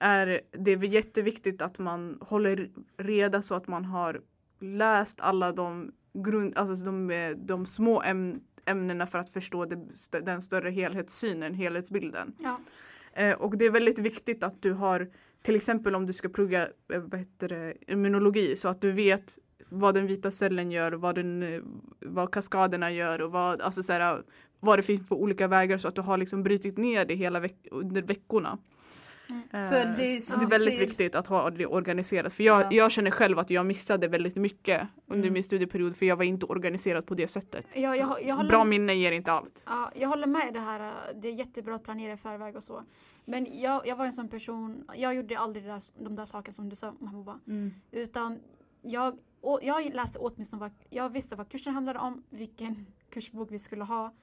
är det är jätteviktigt att man håller reda så att man har läst alla de, grund, alltså de, eh, de små äm, ämnena för att förstå det, den större helhetssynen, helhetsbilden. Ja. Eh, och det är väldigt viktigt att du har till exempel om du ska plugga eh, vad heter det, immunologi så att du vet vad den vita cellen gör, vad, den, vad kaskaderna gör och vad, alltså så här, vad det finns för olika vägar så att du har liksom brutit ner det hela veck- under veckorna. Mm. Eh, För det är det är väldigt säger- viktigt att ha det organiserat. För jag, Ja. jag känner själv att jag missade väldigt mycket under Mm. min studieperiod för jag var inte organiserad på det sättet. Jag, jag, jag, håller, Bra minne ger inte allt. ja, jag håller med i det här. Det är jättebra att planera i förväg och så. Men jag, jag var en sån person, jag gjorde aldrig där, de där sakerna som du sa Mahbouba. Mm. Utan jag, å- jag läste åtminstone vad, jag visste vad kursen handlade om, vilken kursbok vi skulle ha.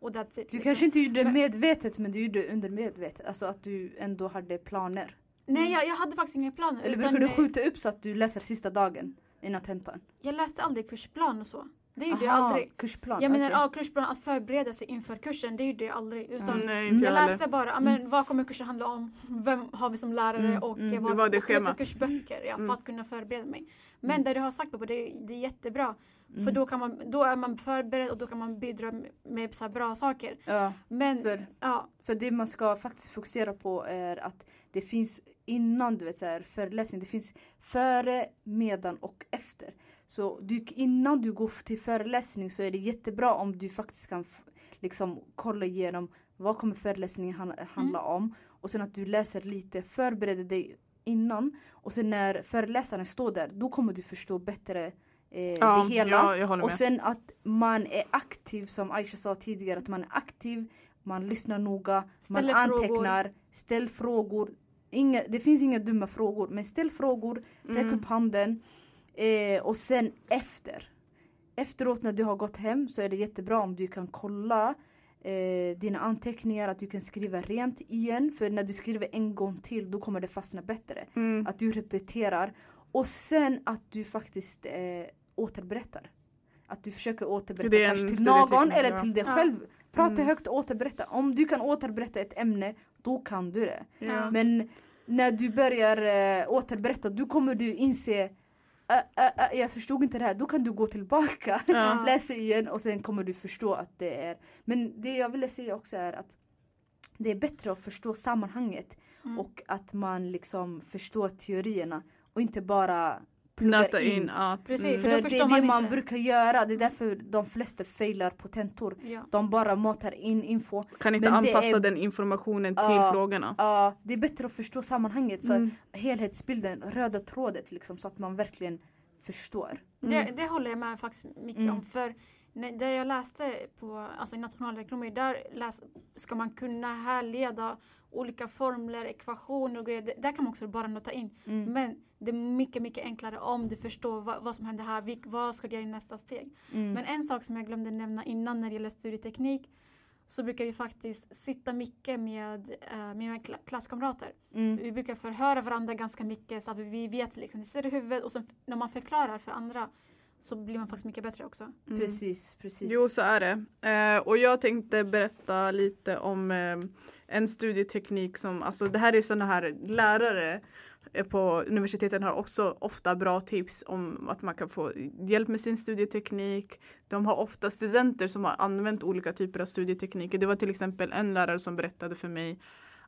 Och that's it. Du liksom. kanske inte gjorde det medvetet men du gjorde under medvetet. Alltså att du ändå hade planer. Nej, jag, jag hade faktiskt inga planer. Eller brukar du skjuta upp så att du läser sista dagen innan tentan? Jag läste aldrig kursplan och så. Det gjorde jag Aha, aldrig. kursplan. Jag menar, okej. ja, kursplan, att förbereda sig inför kursen, det gjorde jag aldrig. Utan Mm. Nej, Jag jag läste bara, men, vad kommer kursen handla om? Vem har vi som lärare? Mm, och mm. vad, Det det vad jag för kursböcker? Ja, för Mm. att kunna förbereda mig. Men Mm. det du har sagt på det, det är jättebra. För Mm. då, kan man, då är man förberedd och då kan man bidra med, med så här bra saker. Ja, Men för, ja, för det man ska faktiskt fokusera på är att det finns innan du vet så här, föreläsning, det finns före, medan och efter. Så du, innan du går till föreläsning så är det jättebra om du faktiskt kan liksom kolla igenom vad kommer föreläsningen han- handla om? Och sen att du läser lite, förbereder dig innan. Och sen när föreläsaren står där, då kommer du förstå bättre eh, Ja, det hela. ja, och sen att man är aktiv som Aisha sa tidigare, att man är aktiv, man lyssnar noga, Ställer man frågor. antecknar, ställ frågor. Inga, det finns inga dumma frågor, men ställ frågor, räck Mm. upp handen. Eh, och sen efter. Efteråt när du har gått hem så är det jättebra om du kan kolla eh, dina anteckningar, att du kan skriva rent igen. För när du skriver en gång till då kommer det fastna bättre. Mm. Att du repeterar. Och sen att du faktiskt eh, återberättar. Att du försöker återberätta kanske till någon eller ja. till dig Ja. själv. Prata Mm. högt och återberätta. Om du kan återberätta ett ämne, då kan du det. Ja. Men när du börjar eh, återberätta, då kommer du inse "Ä, ä, ä, jag förstod inte det här, då kan du gå tillbaka, Ja. läsa igen och sen kommer du förstå att det är Men det jag ville säga också är att det är bättre att förstå sammanhanget Mm. och att man liksom förstår teorierna och inte bara pluggar Nöta in. Ja. Precis, Mm. för För då det förstår är det man man inte. brukar göra, det är därför de flesta failar på tentor. Ja. De bara matar in info. Kan inte Men det anpassa är- den informationen till Ja. frågorna. Ja, det är bättre att förstå sammanhanget, så Mm. helhetsbilden, röda trådet liksom, så att man verkligen förstår. Mm. Det, det håller jag med faktiskt mycket Mm. om. För när, det jag läste på alltså i nationalekonomi, där läs, ska man kunna härleda olika formler, ekvationer och grejer. Det, där kan man också bara nota in. Mm. Men det är mycket, mycket enklare om du förstår vad, vad som händer här, vad ska du göra i nästa steg. Mm. Men en sak som jag glömde nämna innan när det gäller studieteknik så brukar vi faktiskt sitta mycket med, eh, med mina kla- klasskamrater. Mm. Vi brukar förhöra varandra ganska mycket så att vi vet liksom, det sitter i huvudet och sen när man förklarar för andra så blir man faktiskt mycket bättre också. Mm. Precis, precis. Jo så är det. Eh, och jag tänkte berätta lite om eh, en studieteknik som, alltså det här är sådana här lärare på universiteten har också ofta bra tips om att man kan få hjälp med sin studieteknik. De har ofta studenter som har använt olika typer av studietekniker. Det var till exempel en lärare som berättade för mig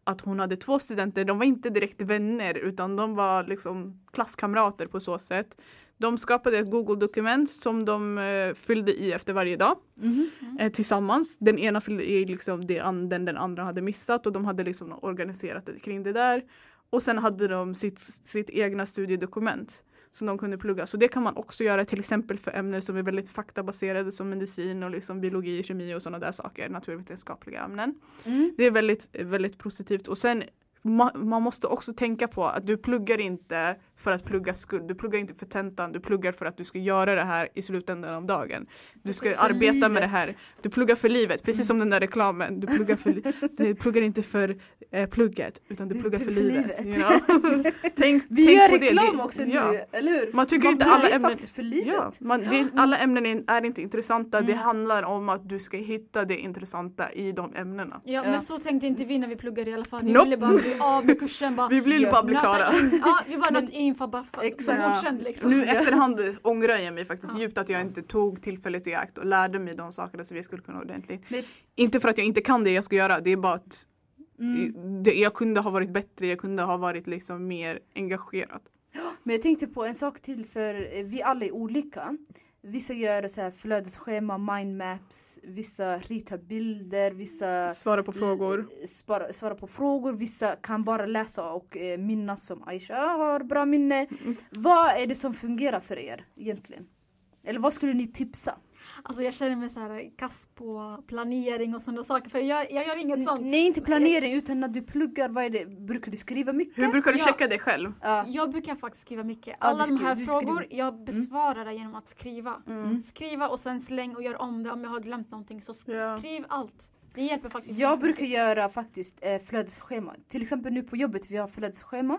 att hon hade två studenter, de var inte direkt vänner utan de var liksom klasskamrater på så sätt. De skapade ett Google-dokument som de eh, fyllde i efter varje dag Mhm. eh, tillsammans. Den ena fyllde i liksom det an- den, den andra hade missat och de hade liksom organiserat det kring det där. Och sen hade de sitt, sitt egna studiedokument som de kunde plugga. Så det kan man också göra till exempel för ämnen som är väldigt faktabaserade som medicin och liksom biologi, kemi och sådana där saker, naturvetenskapliga ämnen. Mm. Det är väldigt, väldigt positivt. Och sen ma- man måste också tänka på att du pluggar inte för att plugga skull. Du pluggar inte för tentan. Du pluggar för att du ska göra det här i slutändan av dagen. Du ska För arbeta med det livet. här. Du pluggar för livet, precis som den där reklamen. Du pluggar, för, [laughs] du pluggar inte för eh, plugget utan du Du pluggar för för livet. livet. Ja. [laughs] tänk, Vi tänk gör på det. reklam Det- också ja. nu, eller hur? Man tycker Man inte alla ämnen faktiskt för livet. Ja, man, det, alla ämnen är, inte intressanta. Det Mm. handlar om att du ska hitta det intressanta i de ämnena. Ja, Ja. men så tänkte inte vi när vi pluggade i alla fall. Vi Nope. ville bara bli av med kursen. [laughs] Bara, Vi vill Ja, bara bli klara. In. Ja, vi bara in för godkänd liksom. Nu efterhand ångrar jag mig faktiskt Ja. djupt att jag inte tog tillfället i akt och lärde mig de sakerna som jag skulle kunna ordentligt. Men- Inte för att jag inte kan det jag ska göra, det är bara att Mm. det, jag kunde ha varit bättre, jag kunde ha varit liksom mer engagerad. Men jag tänkte på en sak till för vi alla är olika. Vissa gör så här flödesschema, mindmaps, vissa ritar bilder, vissa Svara på frågor. eh, Svara, svara på frågor, vissa kan bara läsa och eh, minnas som Aisha har bra minne. Mm. Vad är det som fungerar för er egentligen? Eller vad skulle ni tipsa? Alltså jag känner mig så här kass på planering och sådana saker. För jag, jag gör inget sånt. Nej inte planering utan när du pluggar, vad är det? Brukar du skriva mycket? Hur brukar du Ja. checka dig själv? Ja. Jag brukar faktiskt skriva mycket. Ja, Alla du de här frågor, skriver. jag besvarar det genom att skriva. Mm. Skriva och sen släng och gör om det om jag har glömt någonting. Så sk- Ja. skriv allt. Det hjälper faktiskt Jag brukar mycket. göra faktiskt eh, flödesschema. Till exempel nu på jobbet, vi har flödesschema.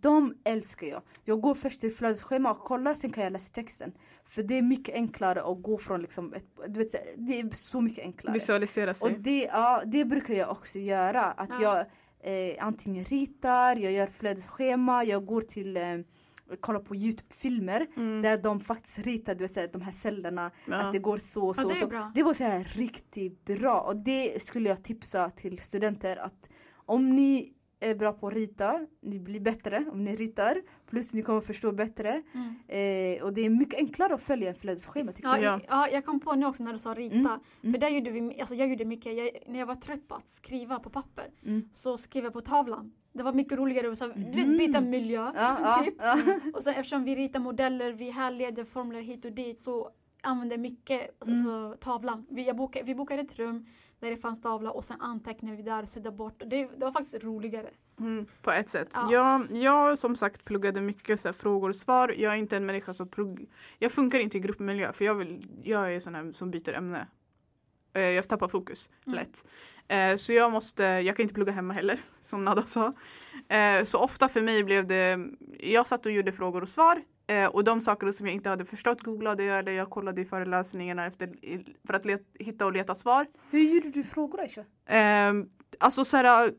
De älskar jag. Jag går först till flödesschema och kollar, sen kan jag läsa texten. För det är mycket enklare att gå från liksom, ett, du vet, det är så mycket enklare. Visualisera Och sig. det, ja, det brukar jag också göra. Att Ja. jag eh, antingen ritar, jag gör flödesschema, jag går till eh, kollar på Youtube-filmer Mm. där de faktiskt ritar du vet, så de här cellerna, Ja. att det går så och Ja, så. det så. bra. det var så här riktigt bra och det skulle jag tipsa till studenter att om ni är bra på att rita. Ni blir bättre om ni ritar. Plus ni kommer förstå bättre. Mm. Eh, och det är mycket enklare att följa en flödesschema tycker Ja, jag. ja. ja, jag kom på nu också när du sa rita. Mm, mm. För där gjorde vi, alltså jag gjorde mycket, jag, när jag var trött på att skriva på papper Mm. så skrev jag på tavlan. Det var mycket roligare att du vet, byta miljö. Ja, [laughs] typ. ja. Och sen eftersom vi ritar modeller, vi härleder formler hit och dit så använde mycket Mm. alltså, tavlan. Vi, bokade, vi bokade ett rum där det fanns tavla och sen antecknade vi där och suddade bort. Det, det var faktiskt roligare. Mm, på ett sätt. Ja. Jag, jag som sagt pluggade mycket så här, frågor och svar. Jag är inte en människa som plugg... Jag funkar inte i gruppmiljö för jag, vill, jag är sån här som byter ämne. Eh, Jag tappar fokus Mm. lätt. Eh, Så jag måste, jag kan inte plugga hemma heller som Nada sa. Eh, Så ofta för mig blev det, jag satt och gjorde frågor och svar. Eh, Och de saker som jag inte hade förstått googlade jag eller jag kollade i föreläsningarna efter, för att let, hitta och leta svar. Hur gjorde du frågor Aisha? Eh, alltså så här,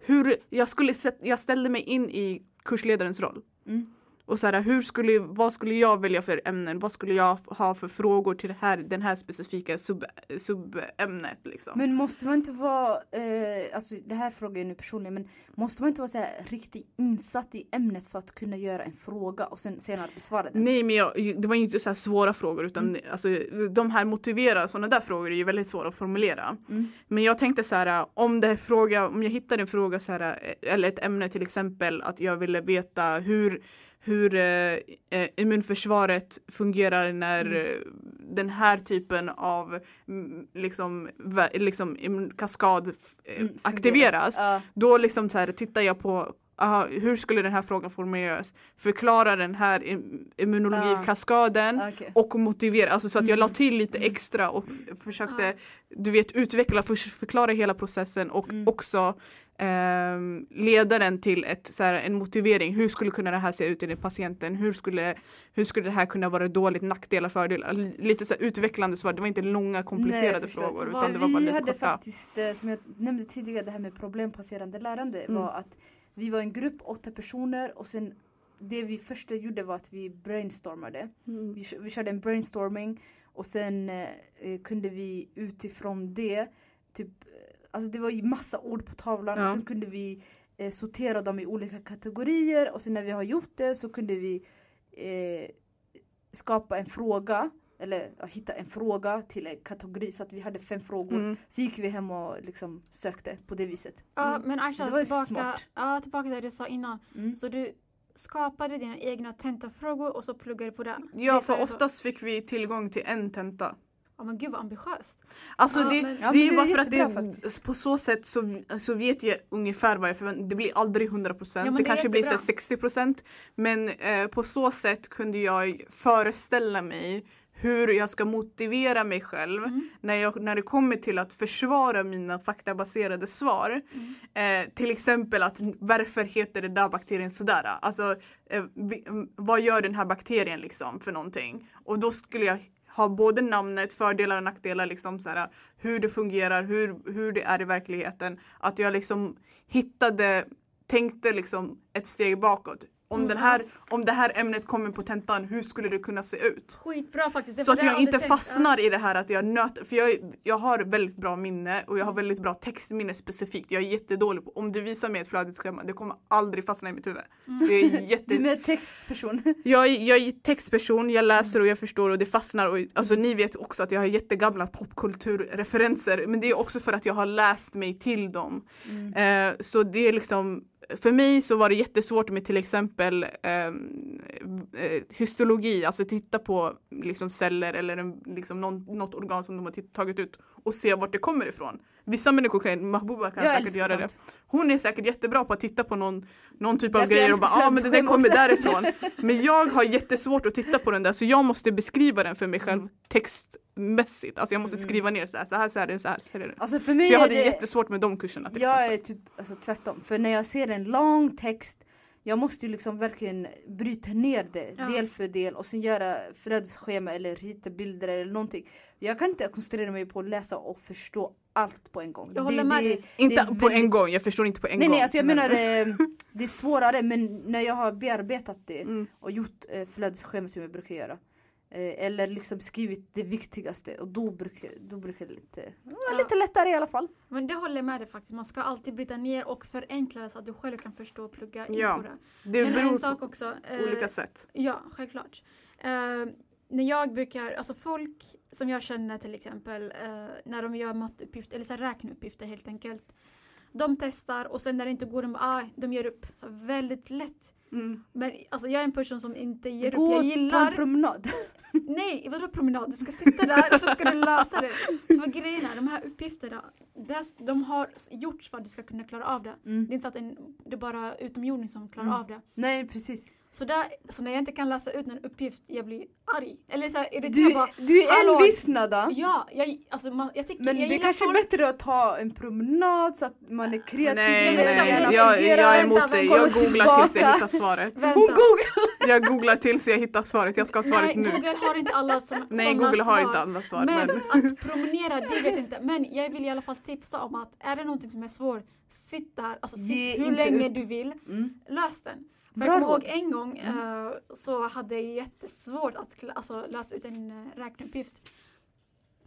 hur jag skulle jag ställde mig in i kursledarens roll. Mm. Och så här, hur skulle, vad skulle jag välja för ämnen? Vad skulle jag ha för frågor till det här, den här specifika sub, subämnet? Liksom? Men måste man inte vara, eh, alltså det här frågar jag nu personligen, men måste man inte vara så här riktigt insatt i ämnet för att kunna göra en fråga och sen senare besvara den? Nej men jag, det var ju inte så här svåra frågor utan Mm. alltså, de här motivera, sådana där frågor är ju väldigt svåra att formulera. Mm. Men jag tänkte så här om det fråga, om jag hittar en fråga så här, eller ett ämne till exempel att jag ville veta hur hur eh, eh, immunförsvaret fungerar när Mm. eh, den här typen av mm, liksom, liksom kaskad eh, Mm, aktiveras. Ja. Då liksom så här, tittar jag på aha, hur skulle den här frågan formuleras? Förklara den här im- immunologikaskaden Ah, okej. och motivera, alltså så att jag la Mm. till lite extra och försökte du vet utveckla, för, förklara hela processen och Mm. också ehm, leda den till ett, så här, en motivering. Hur skulle kunna det här se ut enligt patienten? Hur skulle, hur skulle det här kunna vara dåligt, nackdelar, fördelar? Lite så här, utvecklande svar, det var inte långa Nej, komplicerade förstår. frågor utan det var vi bara lite hade korta. faktiskt, eh, som jag nämnde tidigare, det här med problembaserande lärande Mm. var att vi var en grupp, åtta personer och sen det vi först gjorde var att vi brainstormade. Mm. Vi, vi körde en brainstorming och sen eh, eh, kunde vi utifrån det, typ, eh, alltså det var ju massa ord på tavlan Ja. och sen kunde vi eh, sortera dem i olika kategorier och sen när vi har gjort det så kunde vi eh, skapa en fråga eller hitta en fråga till en kategori så att vi hade fem frågor. Mm. Så gick vi hem och liksom sökte på det viset. Ja, Mm. men Aisha, Det var ju tillbaka, smart. ja, tillbaka till det du sa innan. Mm. Så du skapade dina egna tentafrågor och så pluggade du på det? Ja, för det så? oftast fick vi tillgång till en tenta. Ja men gud vad ambitiöst. Alltså Ja, det, men- Ja, det är det bara för att det, jättebra faktiskt. på så sätt så, så vet jag ungefär vad jag förväntar Det blir aldrig 100% Ja, det, det kanske blir så här jättebra. 60% Men eh, på så sätt kunde jag föreställa mig hur jag ska motivera mig själv Mm. när, jag, när det kommer till att försvara mina faktabaserade svar. Mm. Eh, till exempel att varför heter det där bakterien sådär? Alltså eh, vi, mm, vad gör den här bakterien liksom för någonting? Och då skulle jag ha både namnet, fördelar och nackdelar, liksom såhär, hur det fungerar, hur, hur det är i verkligheten. Att jag liksom hittade, tänkte liksom ett steg bakåt. Om, Mm, den här, om det här ämnet kommer på tentan, hur skulle det kunna se ut? Skitbra faktiskt. Så att jag inte tänkt. fastnar i det här att jag nöter, för jag, jag har väldigt bra minne och jag har väldigt bra textminne specifikt. Jag är jättedålig på, om du visar mig ett flödesschema, det kommer aldrig fastna i mitt huvud. Mm. Det är [laughs] Du är jätte... mer textperson. [laughs] jag, jag är textperson, jag läser och jag förstår och det fastnar. Och, alltså ni vet också att jag har jättegamla popkulturreferenser men det är också för att jag har läst mig till dem. Mm. Eh, så det är liksom för mig så var det jättesvårt med till exempel ehm, eh, histologi, alltså titta på liksom celler eller en, liksom någon, något organ som de har tagit ut och se vart det kommer ifrån. Vissa människor kan, Mahbouba kan Jag säkert göra det. sånt. Hon är säkert jättebra på att titta på någon, någon typ av Därför grejer och bara ja ah, men det där kommer också." därifrån. [laughs] Men jag har jättesvårt att titta på den där så jag måste beskriva den för mig själv textmässigt. Alltså jag måste Mm. skriva ner så här, så här, så här, är det, så här, så här är det. Alltså för mig Så jag hade det, jättesvårt med de kurserna till jag exempel. är typ alltså, tvärtom. För när jag ser en lång text jag måste ju liksom verkligen bryta ner det Ja. del för del och sen göra flödesschema eller rita bilder eller någonting. Jag kan inte koncentrera mig på att läsa och förstå allt på en gång. Jag håller med dig. Inte det på en gång, jag förstår inte på en Nej gång. nej alltså jag men- menar eh, [laughs] det är svårare men när jag har bearbetat det Mm. och gjort eh, flödesschema som jag brukar göra. Eh, eller liksom skrivit det viktigaste och då brukar, då brukar det lite, ja, lite lättare i alla fall. Men det håller jag med dig faktiskt. Man ska alltid bryta ner och förenkla det så att du själv kan förstå och plugga in Ja. på det. Det beror en sak på också. eh, olika sätt. Ja, självklart. Eh, när jag brukar, alltså folk som jag känner till exempel, eh, när de gör matteuppgifter, eller så här räkneuppgifter helt enkelt. De testar och sen när det inte går, de, bara, ah, de ger upp. Så väldigt lätt. Mm. Men alltså, jag är en person som inte ger Gå upp. Jag och ta en gillar... promenad. [laughs] Nej, vadå promenad? Du ska sitta där och så ska du lösa det. För grejen är, de här uppgifterna, de har gjorts för att du ska kunna klara av det. Mm. Det är inte så att en, det är bara utomjording som klarar Mm. av det. Nej precis. Så, där, så när jag inte kan läsa ut en uppgift, jag blir arg. Eller så irriterad. Du, bara, du är hallå, envisnad då. Ja, jag, alltså, man, jag tycker, Men jag det gillar kanske är bättre att ta en promenad så att man är kreativ. Nej, nej, vänta, jag, jag är emot dig. Jag googlar tills jag hittar svaret. Vänta. Hon googlar! Jag googlar tills jag hittar svaret. Jag ska ha svaret Nej, nu. Google har inte alla som, Nej, Google har svar. inte alla svar. Men, Men, att promenera, det vet jag inte. Men jag vill i alla fall tipsa om att är det någonting som är svårt, sitt där, alltså Ge sitt hur länge upp. du vill, Mm. lös den. För jag kommer ihåg en gång eh, så hade jag jättesvårt att alltså, läsa ut en uh, räkneuppgift.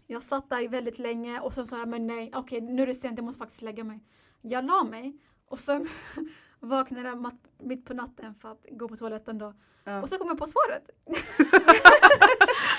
Jag satt där väldigt länge och sen sa jag men nej, okej nu är det sent, jag måste faktiskt lägga mig. Jag la mig och sen [laughs] vaknade mat- mitt på natten för att gå på toaletten då. Ja. Och så kom jag på svaret.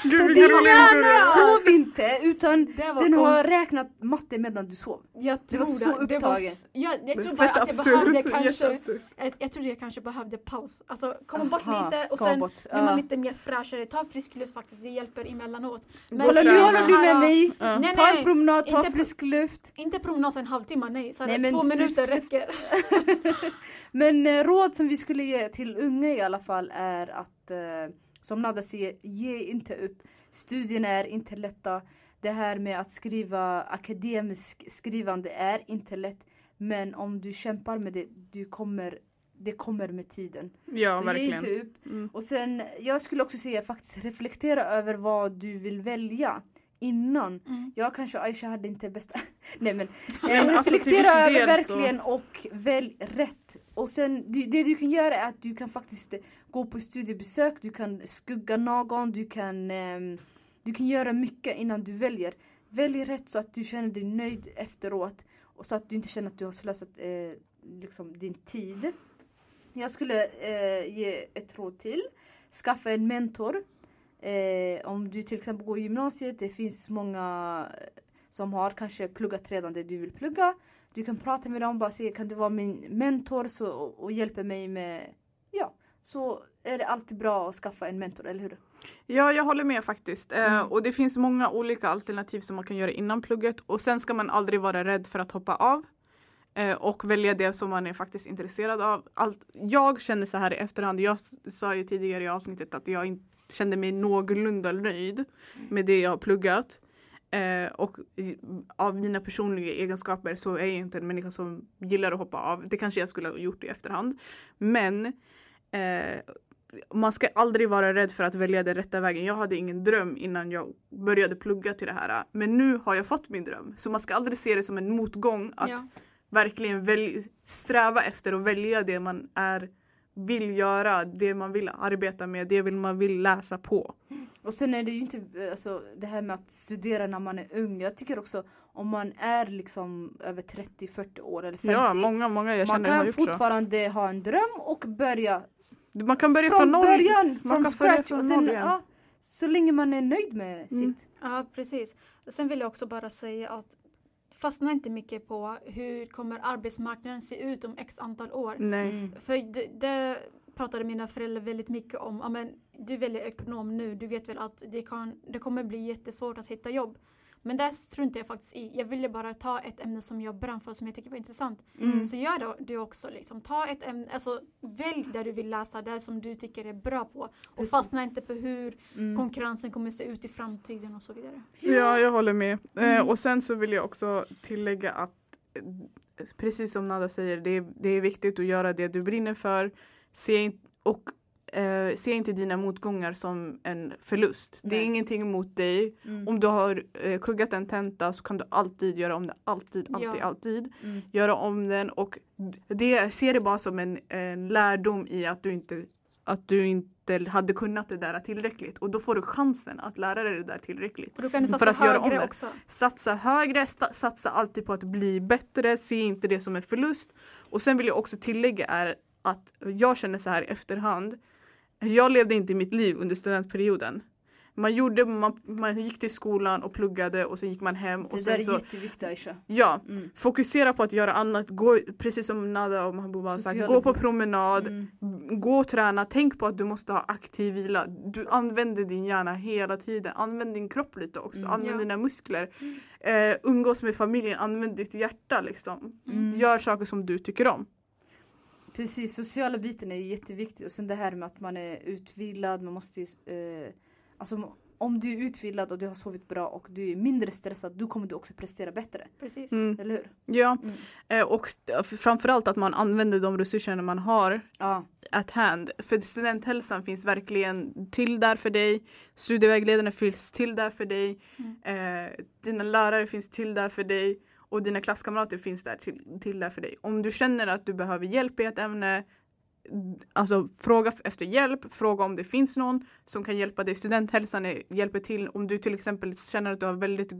Gud Så din hjärna sov inte utan Det den om- har räknat matte medan du sov. Jag Det tror var så Det var, upptagen. jag, jag Det tror är bara att jag behövde absurt. kanske jag, jag trodde jag kanske behövde paus. Alltså komma bort lite och sen bort. blir man lite mer fräschare. Ta frisk luft faktiskt, det hjälper emellanåt. Kolla och nu håller du med mig. Ja. Nej, Ta en promenad, ta Inte- frisk luft. inte promenad en halvtimme, nej. Så Nej, men två minuter räcker. [laughs] Men eh, råd som vi skulle ge till unga i alla fall är att eh, som Nada säger, ge inte upp. Studierna är inte lätta. Det här med att skriva akademiskt skrivande är inte lätt. Men om du kämpar med det, du kommer, det kommer med tiden. Ja, Så ge inte verkligen. upp. Mm. Och sen, jag skulle också säga faktiskt reflektera över vad du vill välja innan. Mm. Jag kanske Aisha hade inte bästa... [laughs] Nej men, [laughs] eh, men alltså, till reflektera viss över del så- verkligen och välj rätt. Och sen du, det du kan göra är att du kan faktiskt eh, gå på studiebesök, du kan skugga någon, du kan, ehm, du kan göra mycket innan du väljer. Välj rätt så att du känner dig nöjd efteråt och så att du inte känner att du har slösat eh, liksom din tid. Jag skulle eh, ge ett råd till. Skaffa en mentor. Eh, om du till exempel går i gymnasiet, det finns många eh, som har kanske pluggat redan det du vill plugga. Du kan prata med dem och bara säga kan du vara min mentor så, och, och hjälpa mig med, ja, så är det alltid bra att skaffa en mentor, eller hur? Ja, jag håller med faktiskt. Eh, Mm. och det finns många olika alternativ som man kan göra innan plugget. Och sen ska man aldrig vara rädd för att hoppa av. Eh, och välja det som man är faktiskt intresserad av. Allt, jag känner så här i efterhand. Jag sa ju tidigare i avsnittet att jag in, kände mig någorlunda nöjd med det jag har pluggat. Eh, och av mina personliga egenskaper så är jag inte en människa som gillar att hoppa av. Det kanske jag skulle ha gjort i efterhand. Men eh, man ska aldrig vara rädd för att välja den rätta vägen. Jag hade ingen dröm innan jag började plugga till det här. Men nu har jag fått min dröm. Så man ska aldrig se det som en motgång att Ja. verkligen välj- sträva efter att välja det man är, vill göra, det man vill arbeta med, det vill man vill läsa på. Och sen är det ju inte alltså, det här med att studera när man är ung. Jag tycker också om man är liksom över 30-40 år eller 50. Ja, många, många jag man känner har kan gjort så. fortfarande ha en dröm och börja Man kan börja från, från noll. början, Man från kan börja scratch. från och sen, ja, så länge man är nöjd med Mm. sitt. Ja, precis. Sen vill jag också bara säga att fastna inte mycket på hur kommer arbetsmarknaden se ut om x antal år. Nej. Mm. För det, det pratade mina föräldrar väldigt mycket om. Men du väljer ekonom nu, du vet väl att det, kan, det kommer bli jättesvårt att hitta jobb. Men det struntar jag faktiskt i. Jag ville bara ta ett ämne som jag brann för, som jag tycker var intressant. Mm. Så gör då det också. Liksom. Ta ett ämne, alltså, välj där du vill läsa, det som du tycker är bra på. Och Precis. fastna inte på hur Mm. konkurrensen kommer se ut i framtiden och så vidare. Ja, jag håller med. Eh, Mm. och sen så vill jag också tillägga att eh, precis som Nada säger, det är, det är viktigt att göra det du brinner för. Se in, och eh, se inte dina motgångar som en förlust. Det är Nej. ingenting emot dig. Mm. Om du har eh, kuggat en tenta så kan du alltid göra om det. Alltid, alltid, Ja. alltid. Mm. Göra om den och det, se det bara som en, en lärdom i att du inte att du inte hade kunnat det där tillräckligt och då får du chansen att lära dig det där tillräckligt. Och då kan du För satsa att göra om det. också. Satsa högre, satsa alltid på att bli bättre, se inte det som en förlust. Och sen vill jag också tillägga är att jag känner så här i efterhand. Jag levde inte mitt liv under studentperioden. Man, gjorde, man, man gick till skolan och pluggade och sen gick man hem. Och Det där sen är så, jätteviktigt Aisha. ja, Mm. fokusera på att göra annat. Gå, precis som Nada och Mahbouba har sagt, gå på promenad. Mm. Gå och träna, tänk på att du måste ha aktiv vila. Du använder din hjärna hela tiden. Använd din kropp lite också. Mm. Använd Ja. dina muskler. Eh, umgås med familjen, använd ditt hjärta liksom. Mm. Gör saker som du tycker om. Precis, sociala biten är ju jätteviktig och sen det här med att man är utvilad, man måste ju, eh, alltså om du är utvilad och du har sovit bra och du är mindre stressad, då kommer du också prestera bättre. Precis. Mm. Eller hur? Ja, Mm. eh, och framförallt att man använder de resurserna man har Ja, at hand. För studenthälsan finns verkligen till där för dig. Studievägledarna finns till där för dig. Eh, dina lärare finns till där för dig. Och dina klasskamrater finns där till, till där för dig. Om du känner att du behöver hjälp i ett ämne Alltså fråga efter hjälp, fråga om det finns någon som kan hjälpa dig. Studenthälsan är, hjälper till om du till exempel känner att du har väldigt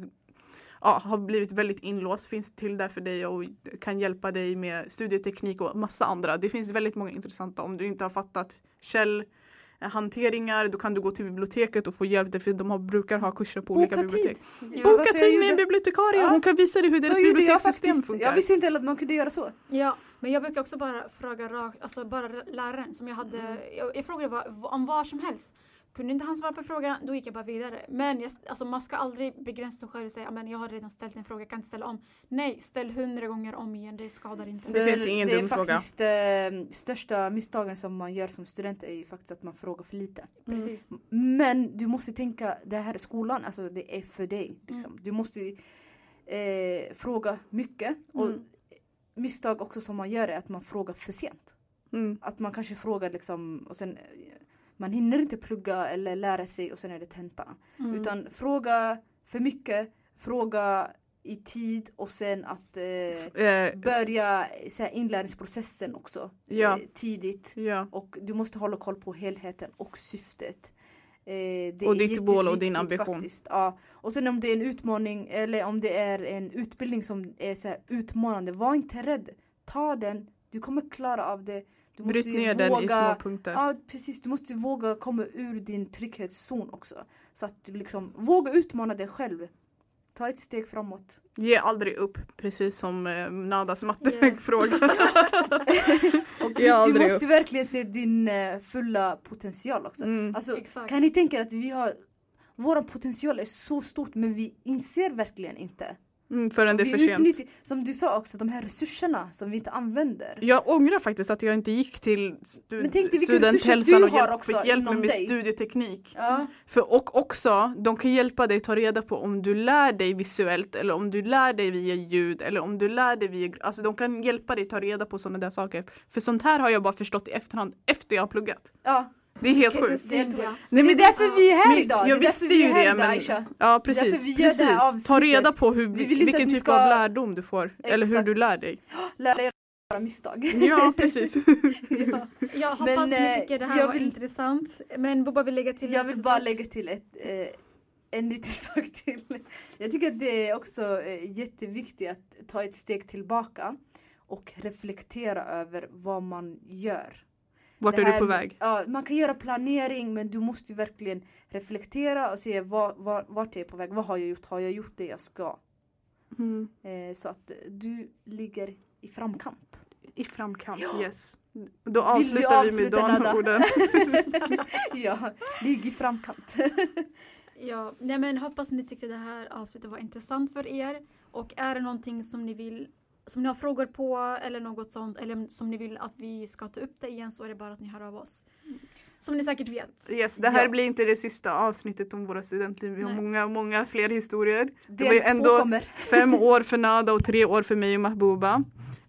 ja, har blivit väldigt inlåst finns till där för dig och kan hjälpa dig med studieteknik och massa andra. Det finns väldigt många intressanta. Om du inte har fattat Kjell, källhanteringar då kan du gå till biblioteket och få hjälp därför de har, brukar ha kurser på olika boka bibliotek. tid. Boka tid med en bibliotekarie, Ja. hon kan visa dig hur Så deras bibliotekssystem faktiskt. funkar. Jag visste inte heller att man kunde göra så. Ja, men jag brukar också bara fråga rakt, alltså bara läraren som jag hade, Mm. jag, jag frågade vad, om vad som helst. Kunde inte han svara på frågan, då gick jag bara vidare. Men jag, alltså man ska aldrig begränsa sig själv och säga, men jag har redan ställt en fråga, jag kan inte ställa om. Nej, ställ hundra gånger om igen, det skadar inte. Det För finns ingen det är dum fråga. faktiskt eh, största misstagen som man gör som student är ju faktiskt att man frågar för lite. Precis. Men du måste tänka, det här är skolan, alltså det är för dig. Liksom. Mm. Du måste eh, fråga mycket. Och Mm. misstag också som man gör är att man frågar för sent. Mm. Att man kanske frågar liksom och sen man hinner inte plugga eller lära sig och sen är det tenta. Mm. Utan fråga för mycket, fråga i tid och sen att eh, Eh, börja så här, inlärningsprocessen också Ja. eh, tidigt. ja. Och du måste hålla koll på helheten och syftet. Eh, Och ditt mål och din ambition. Faktiskt. Ja. Och sen om det är en utmaning eller om det är en utbildning som är så här utmanande, var inte rädd. Ta den, du kommer klara av det. Du Bryt ner den i små punkter. Ja precis, du måste våga komma ur din trygghetszon också. Så att du liksom våga utmana dig själv. Ta ett steg framåt. Ge aldrig upp, precis som eh, Nadas Yes. [laughs] mattefråga. [laughs] Och just, du måste verkligen se din eh, fulla potential också. Mm. Alltså, Exakt. kan ni tänka er att vi har Vår potential är så stort men vi inser verkligen inte. Mm, förrän det är för sent. som du sa också, de här resurserna som vi inte använder. Jag ångrar faktiskt att jag inte gick till studenthälsan och hjälp, fick hjälp med dig. studieteknik. Ja. För, och också, de kan hjälpa dig ta reda på om du lär dig visuellt eller om du lär dig via ljud eller om du lär dig via... Alltså de kan hjälpa dig ta reda på sådana där saker. För sånt här har jag bara förstått i efterhand efter jag har pluggat. ja. Det är helt sjukt. synd, ja. Nej, Men det är därför vi är här men idag. Jag det är visste ju är här det idag, men... Aisha. Ja precis. vi gör det här precis. Ta reda på hur, Vi vilken typ ska- av lärdom du får. Eller hur Exakt. du lär dig. Lära er våra misstag. [laughs] Ja precis. [laughs] ja. Jag hoppas Men, ni eh, tycker det här var vill- intressant. Men Boba vill lägga till Jag vill bara lägga till ett, eh, en liten [laughs] sak till. Jag tycker att det är också eh, jätteviktigt att ta ett steg tillbaka och reflektera över vad man gör. Vart är du på med- väg? Ja, man kan göra planering men du måste verkligen reflektera och se var, var, vart jag är på väg. Vad har jag gjort? Har jag gjort det jag ska? Mm. Eh, så att du ligger i framkant. I framkant, Ja. yes. Då avslutar vi med de Nada? orden. [laughs] ja, ligg i framkant. [laughs] Ja, nej men hoppas ni tyckte det här avsnittet var intressant för er. Och är det någonting som ni vill som ni har frågor på eller något sånt eller som ni vill att vi ska ta upp det igen så är det bara att ni hör av oss. Som ni säkert vet. Yes, det här Ja. blir inte det sista avsnittet om våra studentliv. Vi har Nej. många, många fler historier. Det Del var ju ändå [laughs] fem [laughs] år för Nada och tre år för mig och Mahbouba.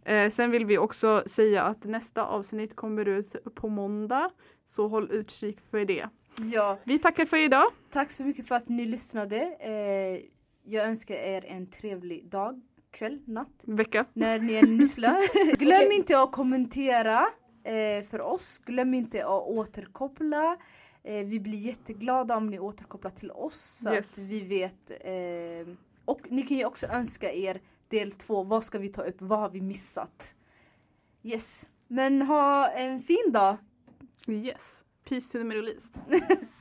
Eh, sen vill vi också säga att nästa avsnitt kommer ut på måndag. Så håll utkik för det. Ja, Vi tackar för idag. tack så mycket för att ni lyssnade. Eh, jag önskar er en trevlig dag, kväll, natt. Vecka. När ni än lyssnar. [laughs] Glöm inte att kommentera eh, för oss. Glöm inte att återkoppla. Eh, vi blir jätteglada om ni återkopplar till oss så Yes. att vi vet. Eh, och ni kan ju också önska er del två. Vad ska vi ta upp? Vad har vi missat? Yes. Men ha en fin dag. Yes. Peace to the Middle East. [laughs]